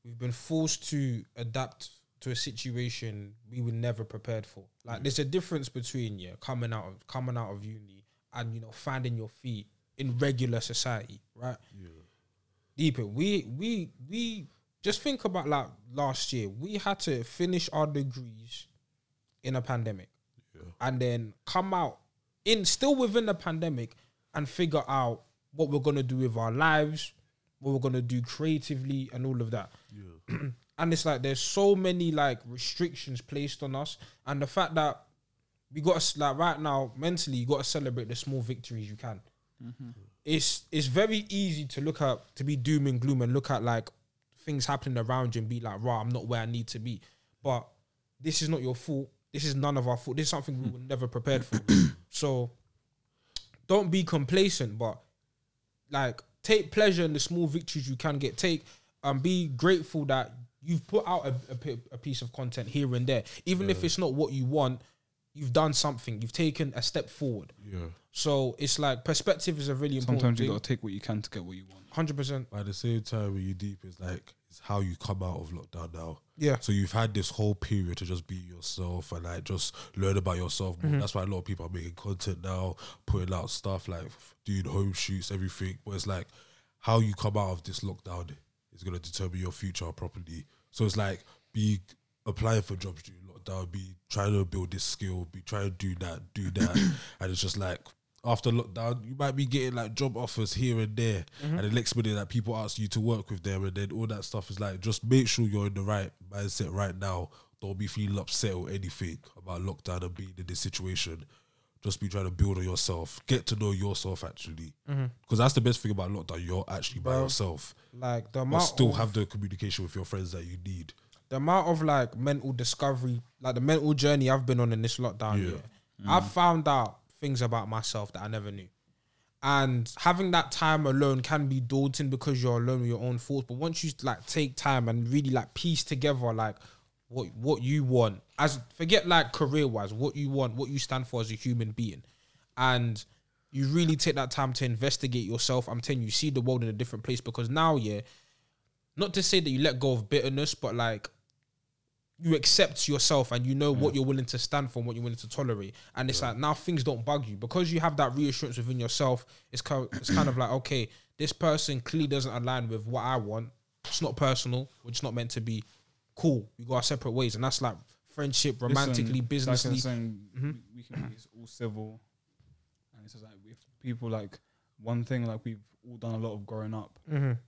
[SPEAKER 2] we've been forced to adapt to a situation we were never prepared for. Like mm. there's a difference between yeah coming out of coming out of uni and you know finding your feet in regular society, right?
[SPEAKER 4] Yeah.
[SPEAKER 2] Deeper. We we we just think about like last year. We had to finish our degrees in a pandemic,
[SPEAKER 4] Yeah.
[SPEAKER 2] and then come out in still within the pandemic and figure out what we're gonna do with our lives, what we're gonna do creatively, and all of that.
[SPEAKER 4] Yeah.
[SPEAKER 2] And it's like there's so many like restrictions placed on us, and the fact that we got to like right now mentally, you got to celebrate the small victories you can. Mm-hmm. It's it's very easy to look at to be doom and gloom and look at like things happening around you and be like, right, I'm not where I need to be. But this is not your fault. This is none of our fault. This is something we were never prepared for. so don't be complacent, but like take pleasure in the small victories you can get. Take and be grateful that you've put out a, a, a piece of content here and there, even if it's not what you want. You've done something. You've taken a step forward.
[SPEAKER 4] Yeah.
[SPEAKER 2] So it's like perspective is a really important
[SPEAKER 3] Sometimes you
[SPEAKER 2] thing.
[SPEAKER 3] gotta take what you can to get what you want.
[SPEAKER 2] Hundred percent.
[SPEAKER 4] But at the same time, when you deep, it's like it's how you come out of lockdown now.
[SPEAKER 2] Yeah.
[SPEAKER 4] So you've had this whole period to just be yourself and like just learn about yourself more. Mm-hmm. That's why a lot of people are making content now, putting out stuff like doing home shoots, everything. But it's like how you come out of this lockdown is gonna determine your future properly. So it's like be applying for jobs during lockdown, be trying to build this skill, be trying to do that, do that, and it's just like after lockdown, you might be getting like job offers here and there, mm-hmm. and the next minute that people ask you to work with them, and then all that stuff is like just make sure you're in the right mindset right now. Don't be feeling upset or anything about lockdown and being in this situation. Just be trying to build on yourself, get to know yourself actually, mm-hmm. because that's the best thing about lockdown. You're actually by
[SPEAKER 2] Bro,
[SPEAKER 4] yourself,
[SPEAKER 2] Like the
[SPEAKER 4] but still have the communication with your friends that you need.
[SPEAKER 2] The amount of like mental discovery, like the mental journey I've been on in this lockdown.
[SPEAKER 4] Yeah.
[SPEAKER 2] Yeah, I've found out things about myself that I never knew. And having that time alone can be daunting because you're alone with your own thoughts. But once you like take time and really like piece together like what what you want, as forget like career wise, what you want, what you stand for as a human being, and you really take that time to investigate yourself. I'm telling you, you see the world in a different place because now, yeah, not to say that you let go of bitterness, but like you accept yourself and you know what you're willing to stand for and what you're willing to tolerate. And it's like now things don't bug you because you have that reassurance within yourself. It's kind of, it's kind of like, okay, this person clearly doesn't align with what I want. It's not personal. We're just not meant to be cool. We go our separate ways. And that's like friendship, romantically,
[SPEAKER 3] Listen, like I'm
[SPEAKER 2] businessly.
[SPEAKER 3] we, can be all civil, and it's just like if people like one thing like we've all done a lot of growing up,
[SPEAKER 2] Mhm.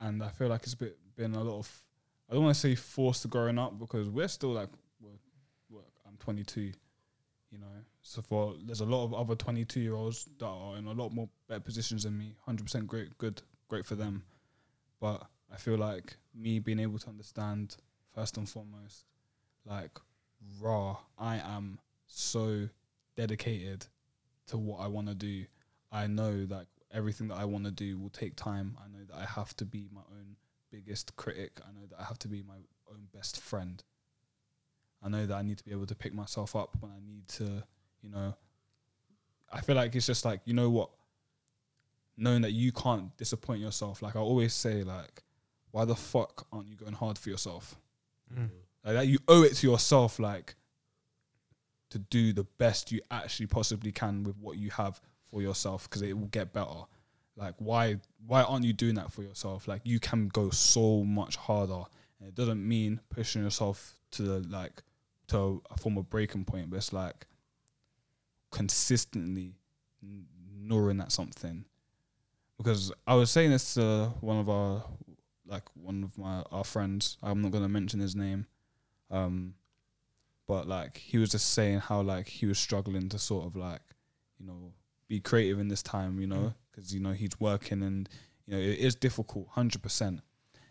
[SPEAKER 3] and I feel like it's a bit been a lot of I don't want to say forced to growing up because we're still like we're, we're, I'm 22, you know. So for there's a lot of other 22 year olds that are in a lot more better positions than me. 100% great, good, great for them. But I feel like me being able to understand first and foremost, like raw, I am so dedicated to what I want to do, I know that everything that I want to do will take time. I know that I have to be my own biggest critic. I know that I have to be my own best friend. I know that I need to be able to pick myself up when I need to, you know. I feel like it's just like, you know what? Knowing that you can't disappoint yourself. Like I always say, like, why the fuck aren't you going hard for yourself? Mm. Like that you owe it to yourself, like to do the best you actually possibly can with what you have for yourself because it will get better. Like why why aren't you doing that for yourself? Like you can go so much harder. And it doesn't mean pushing yourself to the like to a form of breaking point, but it's like consistently gnawing at something. Because I was saying this to one of our like one of my our friends. I'm not gonna mention his name. Um but like he was just saying how like he was struggling to sort of like you know be creative in this time you know because you know he's working and you know it is difficult 100%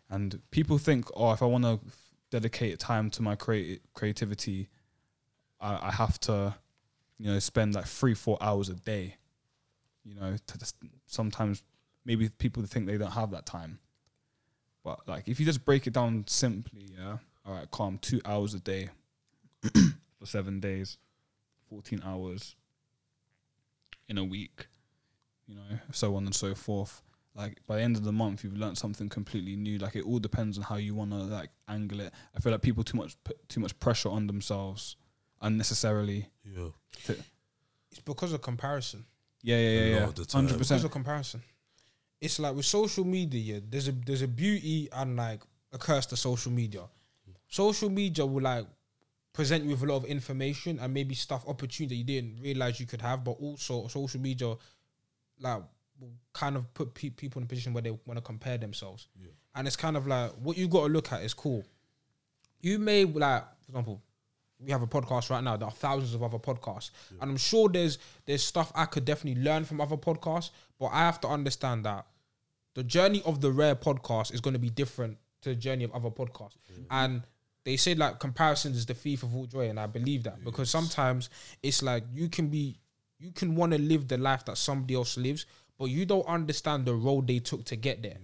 [SPEAKER 3] and people think oh if i want to dedicate time to my creati- creativity I, I have to you know spend like three four hours a day. You know sometimes maybe people think they don't have that time. But like if you just break it down simply yeah all right calm two hours a day for seven days, 14 hours in a week, you know, so on and so forth. Like by the end of the month, you've learned something completely new. Like it all depends on how you want to like angle it. I feel like people too much put too much pressure on themselves unnecessarily.
[SPEAKER 4] Yeah.
[SPEAKER 2] It's because of comparison.
[SPEAKER 3] Yeah, yeah, yeah,
[SPEAKER 4] lot
[SPEAKER 3] yeah.
[SPEAKER 4] of the
[SPEAKER 2] Because of comparison. It's like with social media, yeah, there's a there's a beauty and like a curse to social media. Social media will like present you with a lot of information and maybe stuff opportunity that you didn't realize you could have, but also social media like kind of put pe- people in a position where they want to compare themselves. And it's kind of like what you got to look at is cool. You may like, for example, we have a podcast right now. There are thousands of other podcasts, and I'm sure there's there's stuff I could definitely learn from other podcasts. But I have to understand that the journey of the rare podcast is going to be different to the journey of other podcasts, and they say like comparison is the thief of all joy, and I believe that because sometimes it's like you can be you can want to live the life that somebody else lives, but you don't understand the road they took to get there.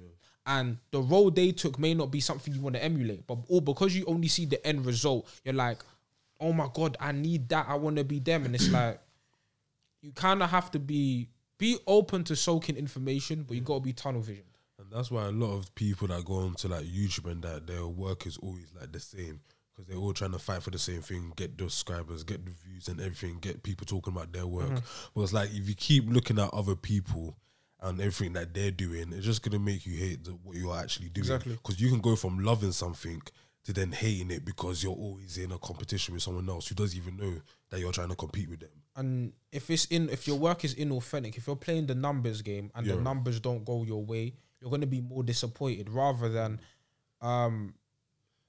[SPEAKER 2] And the road they took may not be something you want to emulate, but all because you only see the end result, you're like, oh my god, I need that. I want to be them, and it's like you kind of have to be be open to soaking information, but you got to be tunnel vision.
[SPEAKER 4] And that's why a lot of people that go on to like YouTube and that their work is always like the same because they're all trying to fight for the same thing, get the subscribers, get the views and everything, get people talking about their work. But it's like if you keep looking at other people and everything that they're doing, it's just gonna make you hate the, what you're actually doing.
[SPEAKER 2] Exactly.
[SPEAKER 4] Because you can go from loving something to then hating it because you're always in a competition with someone else who doesn't even know that you're trying to compete with them.
[SPEAKER 2] And if it's in, if your work is inauthentic, if you're playing the numbers game and the numbers don't go your way, you're going to be more disappointed rather than, um,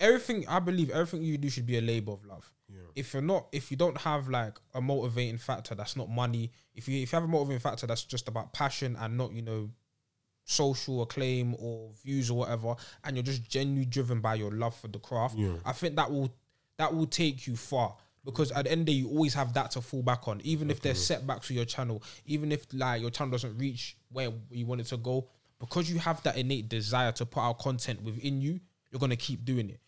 [SPEAKER 2] everything. I believe everything you do should be a labor of love.
[SPEAKER 4] Yeah.
[SPEAKER 2] If you're not, if you don't have like a motivating factor, that's not money. If you if you have a motivating factor, that's just about passion and not you know, social acclaim or views or whatever, and you're just genuinely driven by your love for the craft.
[SPEAKER 4] Yeah.
[SPEAKER 2] I think that will that will take you far because at the end of the day, you always have that to fall back on. Even if there's setbacks with your channel, even if like your channel doesn't reach where you want it to go, because you have that innate desire to put out content within you, you're gonna keep doing it.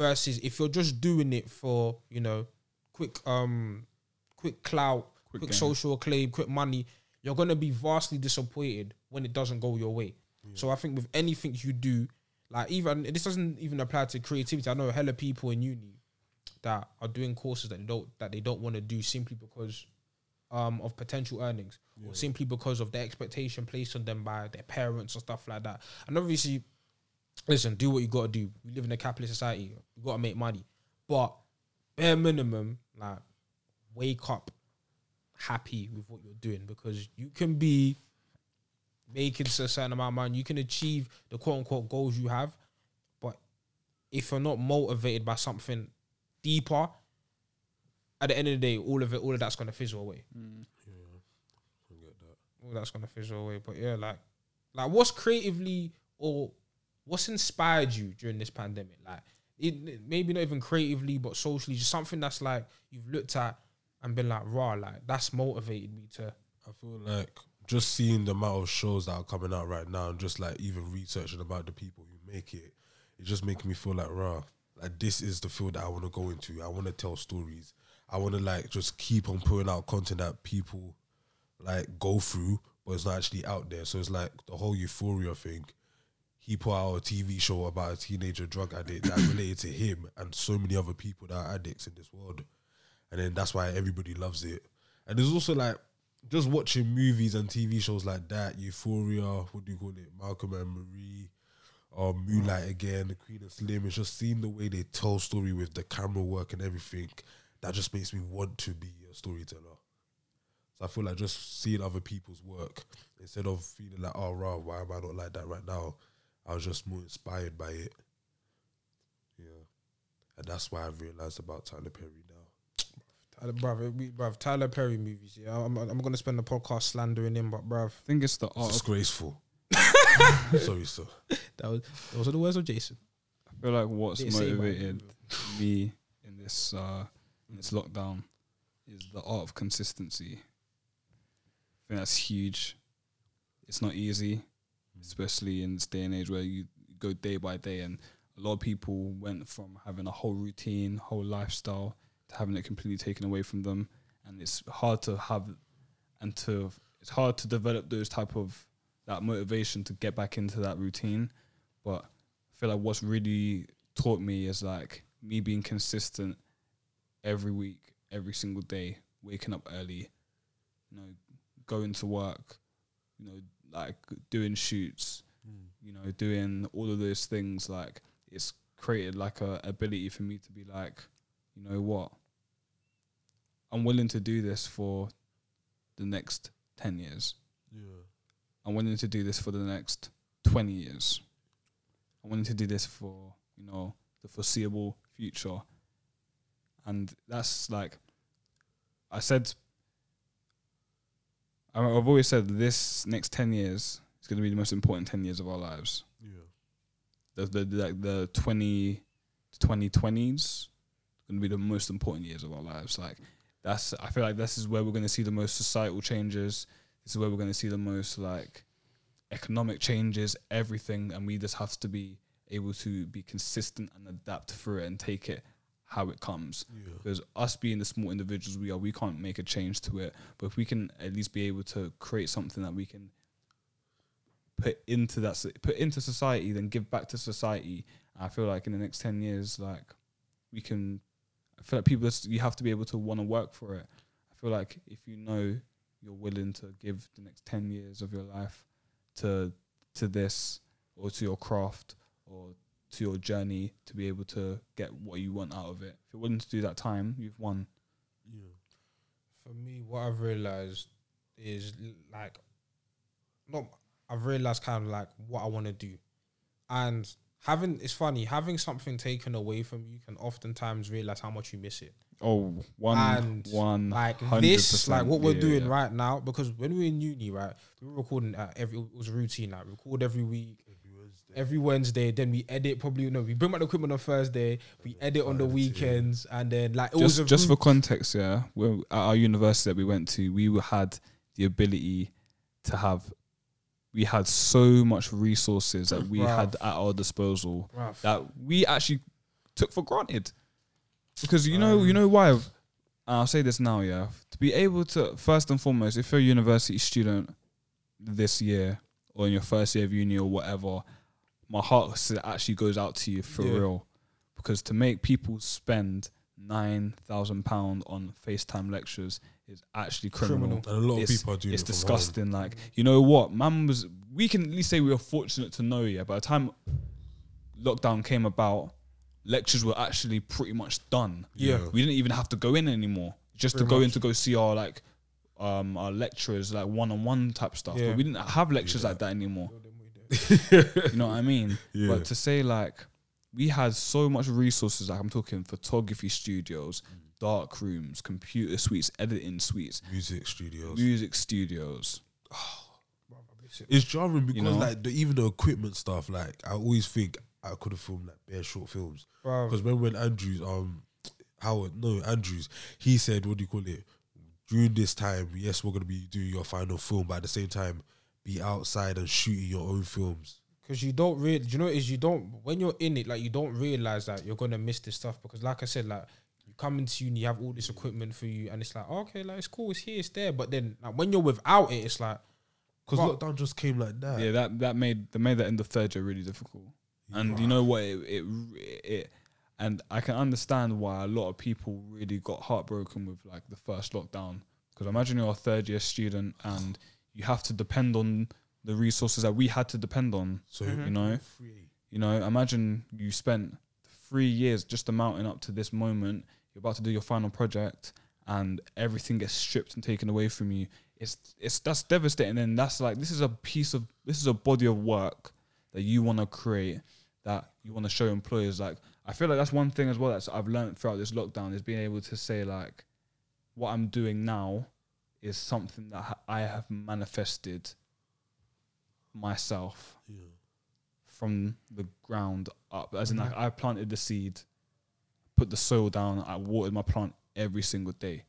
[SPEAKER 2] Versus if you're just doing it for you know, quick um, quick clout, quick,
[SPEAKER 3] gain.
[SPEAKER 2] social acclaim, quick money, you're gonna be vastly disappointed when it doesn't go your way. So I think with anything you do, like even this doesn't even apply to creativity. I know a hella people in uni that are doing courses that they don't that they don't want to do simply because um of potential earnings or simply because of the expectation placed on them by their parents or stuff like that. And obviously, listen, do what you gotta do. We live in a capitalist society. You gotta make money. But bare minimum, like wake up happy with what you're doing because you can be making a certain amount of money, you can achieve the quote unquote goals you have, but if you're not motivated by something deeper, at the end of the day, all of it, all of that's gonna fizzle away. Mm. Yeah. All that's gonna fizzle away. But yeah, like, like what's creatively or what's inspired you during this pandemic? Like, it, maybe not even creatively, but socially, just something that's like you've looked at and been like, raw, like that's motivated me to
[SPEAKER 4] I feel like just seeing the amount of shows that are coming out right now, and just like even researching about the people who make it, it just making me feel like, rah, like this is the field that I want to go into. I want to tell stories. I want to like just keep on putting out content that people like go through, but it's not actually out there. So it's like the whole euphoria thing. He put out a TV show about a teenager drug addict that related to him and so many other people that are addicts in this world. And then that's why everybody loves it. And there's also like just watching movies and TV shows like that, Euphoria, what do you call it, Malcolm and Marie, or Moonlight again, The Queen and Slim. It's just seeing the way they tell story with the camera work and everything. That just makes me want to be a storyteller. So I feel like just seeing other people's work instead of feeling like, oh, wow, why am I not like that right now? I was just more inspired by it. Yeah. And that's why I've realized about Tyler Perry now.
[SPEAKER 1] Tyler, bruv, we, bruv, Tyler Perry movies. Yeah, I'm, I'm gonna spend the podcast slandering him, but bruv,
[SPEAKER 3] I think it's the art. Of,
[SPEAKER 4] Disgraceful. Sorry, sir.
[SPEAKER 1] that was those are the words of Jason.
[SPEAKER 3] I feel like what's
[SPEAKER 1] Didn't say it, man.
[SPEAKER 3] motivated me in this uh, in this lockdown is the art of consistency. I think that's huge. It's not easy, especially in this day and age where you go day by day, and a lot of people went from having a whole routine, whole lifestyle, to having it completely taken away from them, and it's hard to have and to it's hard to develop those type of that motivation to get back into that routine, but I feel like what's really taught me is like me being consistent every week, every single day, waking up early, you know, going to work, you know, like doing shoots, hmm. you know, doing all of those things. Like it's created like a ability for me to be like, you know what, I'm willing to do this for the next ten years.
[SPEAKER 4] Yeah.
[SPEAKER 3] I'm willing to do this for the next 20 years. I'm willing to do this for, you know, the foreseeable future. And that's like, I said, I- I've always said this next 10 years is going to be the most important 10 years of our lives.
[SPEAKER 4] Yeah.
[SPEAKER 3] The, the, the, the 20 to 2020s going to be the most important years of our lives. Like, that's, I feel like this is where we're going to see the most societal changes. This is where we're going to see the most like economic changes, everything, and we just have to be able to be consistent and adapt through it and take it how it comes.
[SPEAKER 4] Yeah.
[SPEAKER 3] Because us being the small individuals we are, we can't make a change to it. But if we can at least be able to create something that we can put into that put into society, then give back to society. I feel like in the next ten years, like we can. I feel like people you have to be able to want to work for it. I feel like if you know you're willing to give the next 10 years of your life to to this or to your craft or to your journey to be able to get what you want out of it if you're willing to do that time you've won
[SPEAKER 4] Yeah.
[SPEAKER 1] For me, what I've realized is like, not. I've realized kind of like what I want to do, and having it's funny having something taken away from you can oftentimes realize how much you miss it.
[SPEAKER 3] oh one
[SPEAKER 1] And,
[SPEAKER 3] one
[SPEAKER 1] like this, like what we're
[SPEAKER 3] Yeah,
[SPEAKER 1] doing
[SPEAKER 3] yeah.
[SPEAKER 1] right now, because when we were in uni, right, we were recording at every it was a routine, like record every week, every Wednesday, then we edit probably no, we bring back the equipment on Thursday, we edit on the weekends, and then like it
[SPEAKER 3] just
[SPEAKER 1] a
[SPEAKER 3] just for context yeah we're, at our university that we went to we had the ability to have we had so much resources that we had at our disposal
[SPEAKER 1] Bruv.
[SPEAKER 3] that we actually took for granted. Because you know, you know why? And I'll say this now, yeah. To be able to first and foremost, if you're a university student this year or in your first year of uni or whatever, my heart actually goes out to you for
[SPEAKER 1] Yeah.
[SPEAKER 3] real. Because to make people spend nine thousand pound on FaceTime lectures is actually criminal.
[SPEAKER 1] Criminal.
[SPEAKER 4] And a lot of people are doing
[SPEAKER 3] It's
[SPEAKER 4] it
[SPEAKER 3] disgusting. Like, you know what? Man was we can at least say we were fortunate to know, yeah. By the time lockdown came about, lectures were actually pretty much done.
[SPEAKER 1] Yeah.
[SPEAKER 3] We didn't even have to go in anymore. Just to
[SPEAKER 1] Pretty
[SPEAKER 3] go in to go see our like um our lecturers, like one on one type stuff.
[SPEAKER 1] Yeah.
[SPEAKER 3] But we didn't have lectures like that anymore. you know what I mean?
[SPEAKER 4] Yeah.
[SPEAKER 3] But to say like we had so much resources, like I'm talking photography studios, dark rooms, computer suites, editing suites,
[SPEAKER 4] Music studios.
[SPEAKER 3] music studios.
[SPEAKER 4] It's jarring because
[SPEAKER 3] know?
[SPEAKER 4] like the, even the equipment stuff, like I always think I could have filmed like bare short films. Because when when Andrews um Howard no Andrews he said what do you call it during this time, yes, we're gonna be doing your final film, but at the same time, be outside and shooting your own films.
[SPEAKER 2] because you don't really, you know, what it is you don't when you're in it, like you don't realize that you're gonna miss this stuff because, like I said, like you come into uni, you have all this equipment for you, and it's like oh, okay, like it's cool, it's here, it's there, but then like when you're without it, it's like
[SPEAKER 4] Because lockdown just came like that.
[SPEAKER 3] Yeah, that that made that made the end of third year really difficult. And you know what? It, it it and I can understand why a lot of people really got heartbroken with like the first lockdown. Because imagine you're a third year student and you have to depend on the resources that we had to depend on.
[SPEAKER 4] So mm-hmm.
[SPEAKER 3] You know,
[SPEAKER 4] free.
[SPEAKER 3] you know. Imagine you spent three years just amounting up to this moment. You're about to do your final project, and everything gets stripped and taken away from you. It's it's that's devastating. And that's like this is a piece of this is a body of work that you want to create that you want to show employers. Like I feel like that's one thing as well that I've learned throughout this lockdown is being able to say like what I'm doing now is something that ha- I have manifested myself
[SPEAKER 4] Yeah.
[SPEAKER 3] from the ground up. As in, like, mm-hmm. I planted the seed, put the soil down, I watered my plant every single day.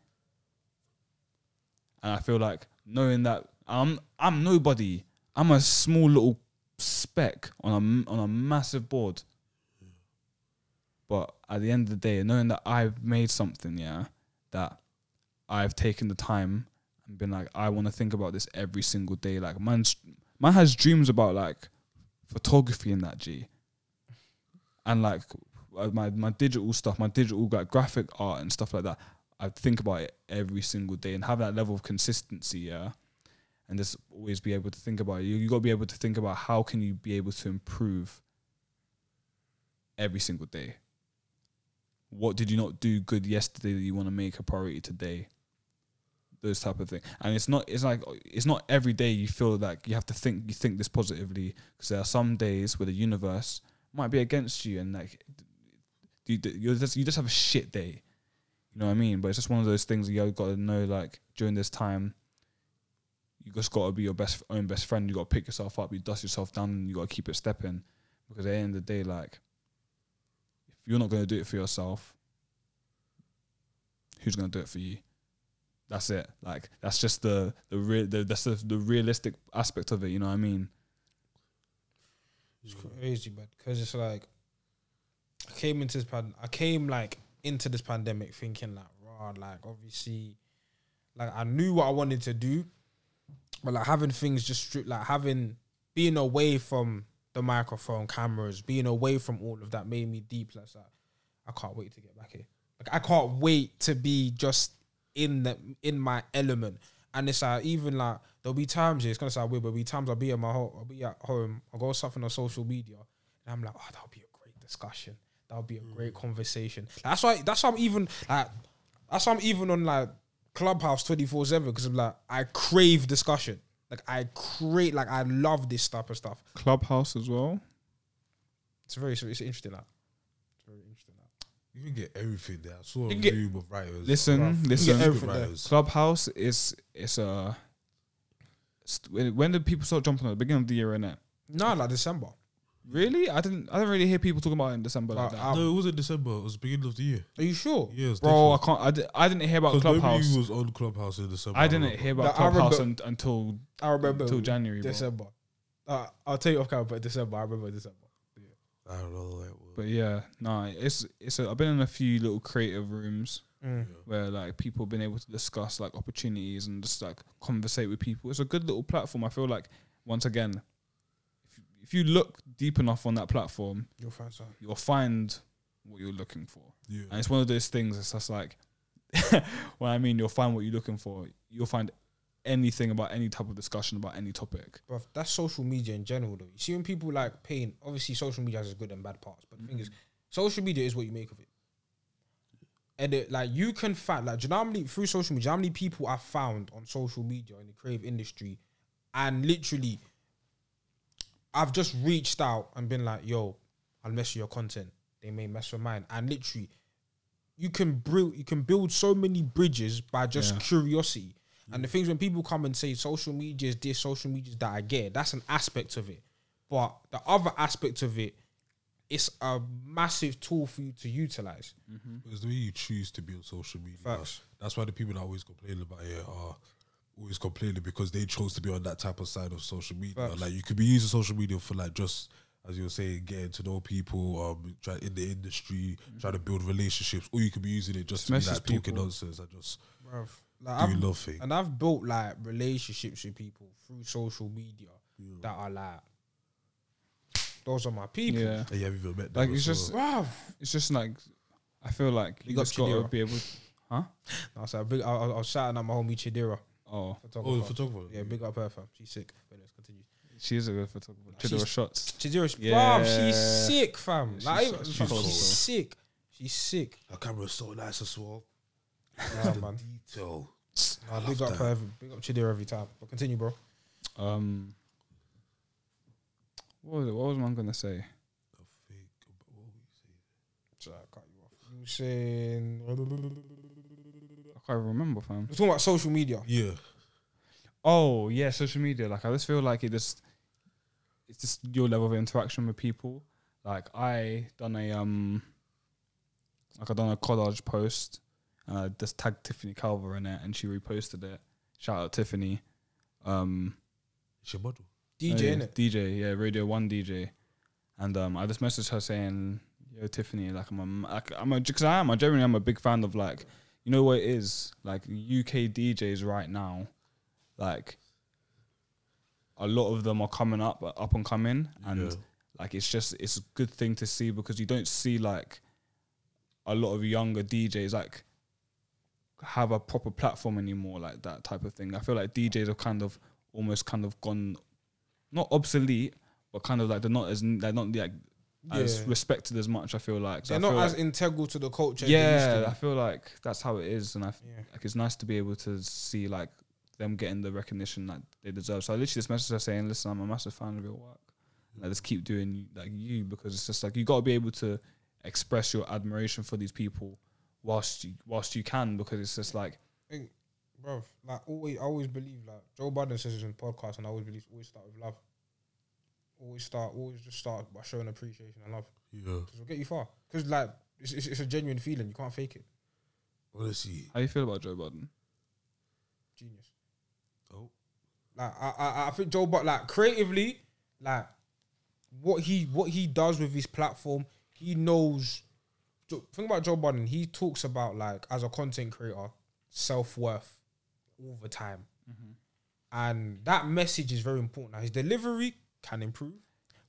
[SPEAKER 3] And I feel like knowing that I'm I'm nobody. I'm a small little speck on a on a massive board. But at the end of the day, knowing that I've made something, yeah, that I've taken the time and been like, I want to think about this every single day. Like, man's man has dreams about like photography in that G, and like uh, my my digital stuff, my digital like graphic art and stuff like that. I think about it every single day and have that level of consistency, yeah, and just always be able to think about it. You you got to be able to think about how can you be able to improve every single day. What did you not do good yesterday that you want to make a priority today? Those type of thing, and it's not. It's like it's not every day you feel like you have to think. You think this positively because there are some days where the universe might be against you, and like you you just you just have a shit day. You know what I mean? But it's just one of those things you got to know. Like during this time, you just got to be your best own best friend. You got to pick yourself up. You dust yourself down, and you got to keep it stepping. Because at the end of the day, like if you're not going to do it for yourself, who's going to do it for you? That's it. Like that's just the the real the, that's the, the realistic aspect of it. You know what I mean?
[SPEAKER 2] It's crazy, but because it's like I came into this pan, I came like into this pandemic thinking like, raw, like obviously, like I knew what I wanted to do, but like having things just stripped, like having being away from the microphone, cameras, being away from all of that made me deep. Like, I can't wait to get back here. Like I can't wait to be just in the in my element. And it's like even like there'll be times it's gonna sound weird, but there'll be times I'll be at my home, I'll be at home, I'll go something on social media, and I'm like, oh, that'll be a great discussion. That'll be a great mm. conversation. That's why. That's why I'm even like. That's why I'm even on like Clubhouse twenty four seven because I'm like I crave discussion. Like I create, like I love this type of stuff.
[SPEAKER 3] Clubhouse as well.
[SPEAKER 2] It's very, it's interesting. That it's interesting. That
[SPEAKER 4] You can get everything there. I saw a
[SPEAKER 2] You can get-
[SPEAKER 4] room of writers.
[SPEAKER 3] Listen,
[SPEAKER 2] Bruv, you
[SPEAKER 3] listen.
[SPEAKER 2] get everything there.
[SPEAKER 4] writers.
[SPEAKER 3] Clubhouse is it's a. st- When, when did people start jumping at the beginning of the year, innit?
[SPEAKER 2] no, like December.
[SPEAKER 3] Really? I didn't. I didn't really hear people talking about it in December like
[SPEAKER 2] Like,
[SPEAKER 3] that.
[SPEAKER 4] No, it wasn't December. It was beginning of the year.
[SPEAKER 2] Are you sure?
[SPEAKER 4] Yeah, it was
[SPEAKER 3] Bro, I can't. I, di- I didn't hear about
[SPEAKER 4] Because
[SPEAKER 3] Clubhouse.
[SPEAKER 4] nobody was on Clubhouse in December.
[SPEAKER 3] I didn't
[SPEAKER 4] remember.
[SPEAKER 3] hear about
[SPEAKER 2] Like, I
[SPEAKER 3] Clubhouse
[SPEAKER 2] remember-
[SPEAKER 3] un- until
[SPEAKER 2] I remember
[SPEAKER 3] until January.
[SPEAKER 2] December. Uh, I'll tell you off camera, but December. I remember December.
[SPEAKER 4] I don't know. Like, well,
[SPEAKER 3] But yeah, nah, it's it's. A, I've been in a few little creative rooms
[SPEAKER 2] Mm.
[SPEAKER 3] where like people have been able to discuss like opportunities and just like conversate with people. It's a good little platform. I feel like once again, if you, if you look deep enough on that platform,
[SPEAKER 2] You'll find something.
[SPEAKER 3] you'll find what you're looking for.
[SPEAKER 4] yeah.
[SPEAKER 3] And it's one of those things. It's just like, when I mean you'll find what you're looking for, you'll find anything about any type of discussion about any topic.
[SPEAKER 2] But that's social media in general, though. You see, when people like paint, obviously, social media has good and bad parts. But the thing mm. is, social media is what you make of it. And it, like you can find, like, do you know many through social media, how many people I found on social media in the creative industry, and literally, I've just reached out and been like, "Yo, I'll mess with your content." They may mess with mine, and literally, you can build, you can build so many bridges by just
[SPEAKER 3] Yeah.
[SPEAKER 2] curiosity. And the things when people come and say social media is this, social media is that, I get it. That's an aspect of it. But the other aspect of it it's a massive tool for you to utilize.
[SPEAKER 4] It's the way you choose to be on social media.
[SPEAKER 2] Facts.
[SPEAKER 4] That's why the people that always complain about it are always complaining because they chose to be on that type of side of social media.
[SPEAKER 2] Facts.
[SPEAKER 4] Like you could be using social media for like just as you were saying, getting to know people, um, try in the industry, trying to build relationships, or you could be using it just to be
[SPEAKER 3] Message
[SPEAKER 4] like talking
[SPEAKER 3] people.
[SPEAKER 4] nonsense and just
[SPEAKER 2] Bruv. Like,
[SPEAKER 4] do
[SPEAKER 2] I've-
[SPEAKER 4] nothing.
[SPEAKER 2] and I've built like relationships with people through social media that are like, those are my people.
[SPEAKER 3] Yeah,
[SPEAKER 4] And you haven't met them.
[SPEAKER 3] Like, it's just-
[SPEAKER 2] Bruv.
[SPEAKER 3] it's just like I feel like you
[SPEAKER 2] Big up
[SPEAKER 3] just gotta
[SPEAKER 2] Chidera.
[SPEAKER 3] be able. Huh?
[SPEAKER 2] I was, like, big, I, I was shouting at my homie Chidera.
[SPEAKER 3] Oh,
[SPEAKER 2] Photographer.
[SPEAKER 4] oh, photographer.
[SPEAKER 2] Yeah, big up her fam. She's sick. But let's continue.
[SPEAKER 3] she is a good photographer.
[SPEAKER 2] She's-
[SPEAKER 3] shots.
[SPEAKER 2] Chidera,
[SPEAKER 3] Yeah.
[SPEAKER 2] bruv, she's sick, fam.
[SPEAKER 3] She's
[SPEAKER 2] like,
[SPEAKER 3] so- she's
[SPEAKER 2] fam,
[SPEAKER 3] so
[SPEAKER 2] she's sick. She's sick.
[SPEAKER 4] Her camera's so nice as well.
[SPEAKER 2] Nah, man.
[SPEAKER 4] Detail.
[SPEAKER 2] Nah, big up
[SPEAKER 4] that.
[SPEAKER 2] her. every- Big up Chidera every time. But continue, bro.
[SPEAKER 3] Um, what was it? What was man gonna say?
[SPEAKER 4] A fake. What were we saying?
[SPEAKER 2] Sorry, I cut you off. You saying?
[SPEAKER 3] I can't remember, fam.
[SPEAKER 2] We're talking about social media.
[SPEAKER 4] Yeah.
[SPEAKER 3] Oh yeah, social media. Like I just feel like it just it's just your level of interaction with people. Like I done a um like I done a collage post and I just tagged Tiffany Calver in it and she reposted it. Shout out Tiffany. Um
[SPEAKER 4] It's your model.
[SPEAKER 2] DJ,
[SPEAKER 3] uh, yeah,
[SPEAKER 2] innit?
[SPEAKER 3] DJ, yeah, Radio One DJ. And um I just messaged her saying, Yo Tiffany, like I'm a like, I'm a because I am, I generally am a big fan of like you know what it is? Like UK DJs right now, like a lot of them are coming up, up and coming, and
[SPEAKER 4] Yeah.
[SPEAKER 3] like it's just it's a good thing to see because you don't see like a lot of younger DJs like have a proper platform anymore, like that type of thing. I feel like DJs have kind of almost kind of gone not obsolete, but kind of like they're not as they're not like as respected as much. I feel like So
[SPEAKER 2] They're
[SPEAKER 3] I
[SPEAKER 2] not as
[SPEAKER 3] like-
[SPEAKER 2] integral to the culture.
[SPEAKER 3] yeah, I feel like that's how it is, and I f-
[SPEAKER 2] Yeah.
[SPEAKER 3] like it's nice to be able to see like them getting the recognition that they deserve. So I literally just messaged her saying, "Listen, I'm a massive fan of your work. Like, just keep doing like you because it's just like you got to be able to express your admiration for these people whilst you whilst you can because it's just like
[SPEAKER 2] think, bro, like always, I always believe like Joe Budden says this in the podcast, and I always believe always start with love. Always start, always just start by showing appreciation and love.
[SPEAKER 4] Yeah.
[SPEAKER 2] Cause it'll get you far. Cause like it's, it's, it's a genuine feeling. You can't fake it.
[SPEAKER 4] Honestly.
[SPEAKER 3] how you feel about Joe Budden.
[SPEAKER 2] Genius.
[SPEAKER 4] Oh.
[SPEAKER 2] Like I, I, I think Joe, but like creatively, like what he what he does with his platform, he knows. Think about Joe Budden. He talks about like as a content creator, self worth all the time, mm-hmm. and that message is very important. Now his delivery can improve.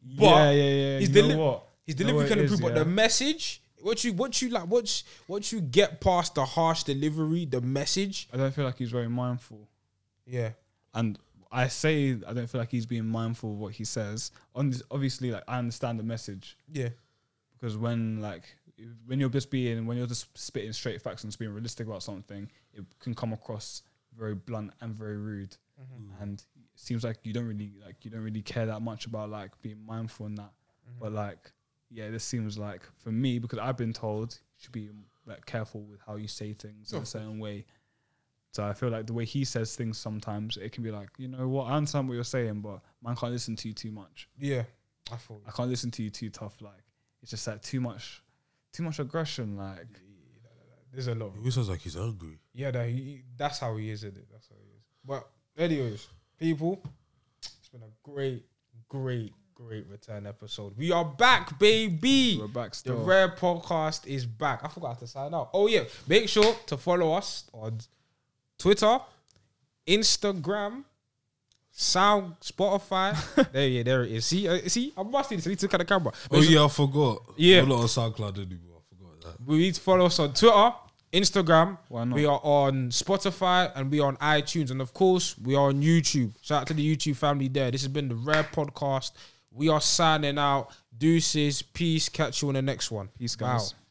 [SPEAKER 2] But
[SPEAKER 3] yeah, yeah, yeah.
[SPEAKER 2] his
[SPEAKER 3] you
[SPEAKER 2] deli-
[SPEAKER 3] what?
[SPEAKER 2] His
[SPEAKER 3] You
[SPEAKER 2] delivery can
[SPEAKER 3] it is,
[SPEAKER 2] improve, but
[SPEAKER 3] yeah?
[SPEAKER 2] the message, what you what you like, what what you get past the harsh delivery, the message,
[SPEAKER 3] I don't feel like he's very mindful.
[SPEAKER 2] yeah,
[SPEAKER 3] and I say I don't feel like he's being mindful of what he says. On this, obviously, like I understand the message
[SPEAKER 2] yeah,
[SPEAKER 3] because when like when you're just being when you're just spitting straight facts and just being realistic about something, it can come across very blunt and very rude. And it seems like you don't really like you don't really care that much about like being mindful in that. But like, yeah, this seems like for me because I've been told you should be like careful with how you say things in a certain way. So I feel like the way he says things sometimes it can be like, you know what, I understand what you're saying, but man can't listen to you too much.
[SPEAKER 2] yeah. I thought
[SPEAKER 3] I can't listen to you too tough. Like it's just like too much, too much aggression. Like
[SPEAKER 2] there's a lot.
[SPEAKER 4] He
[SPEAKER 2] Of,
[SPEAKER 4] always sounds like he's hungry.
[SPEAKER 2] yeah, that he, that's how he is, isn't it? That's how he is. But anyways, people, it's been a great, great, great return episode. We are back, baby.
[SPEAKER 3] we're back
[SPEAKER 2] The
[SPEAKER 3] still.
[SPEAKER 2] Rare Podcast is back. I forgot to sign out. Oh yeah, make sure to follow us on Twitter, Instagram, Sound, Spotify. there, yeah, there it is. See, uh, see, I must need to look at the camera.
[SPEAKER 4] Oh yeah, I forgot.
[SPEAKER 2] Yeah.
[SPEAKER 4] a lot of SoundCloud anymore. I forgot that.
[SPEAKER 2] We need to follow us on Twitter, Instagram.
[SPEAKER 3] Why not?
[SPEAKER 2] We are on Spotify and we are on iTunes. And of course, we are on YouTube. Shout out to the YouTube family there. This has been the Rare Podcast. We are signing out. Deuces. Peace. Catch you on the next one.
[SPEAKER 3] Peace, guys.
[SPEAKER 2] Wow.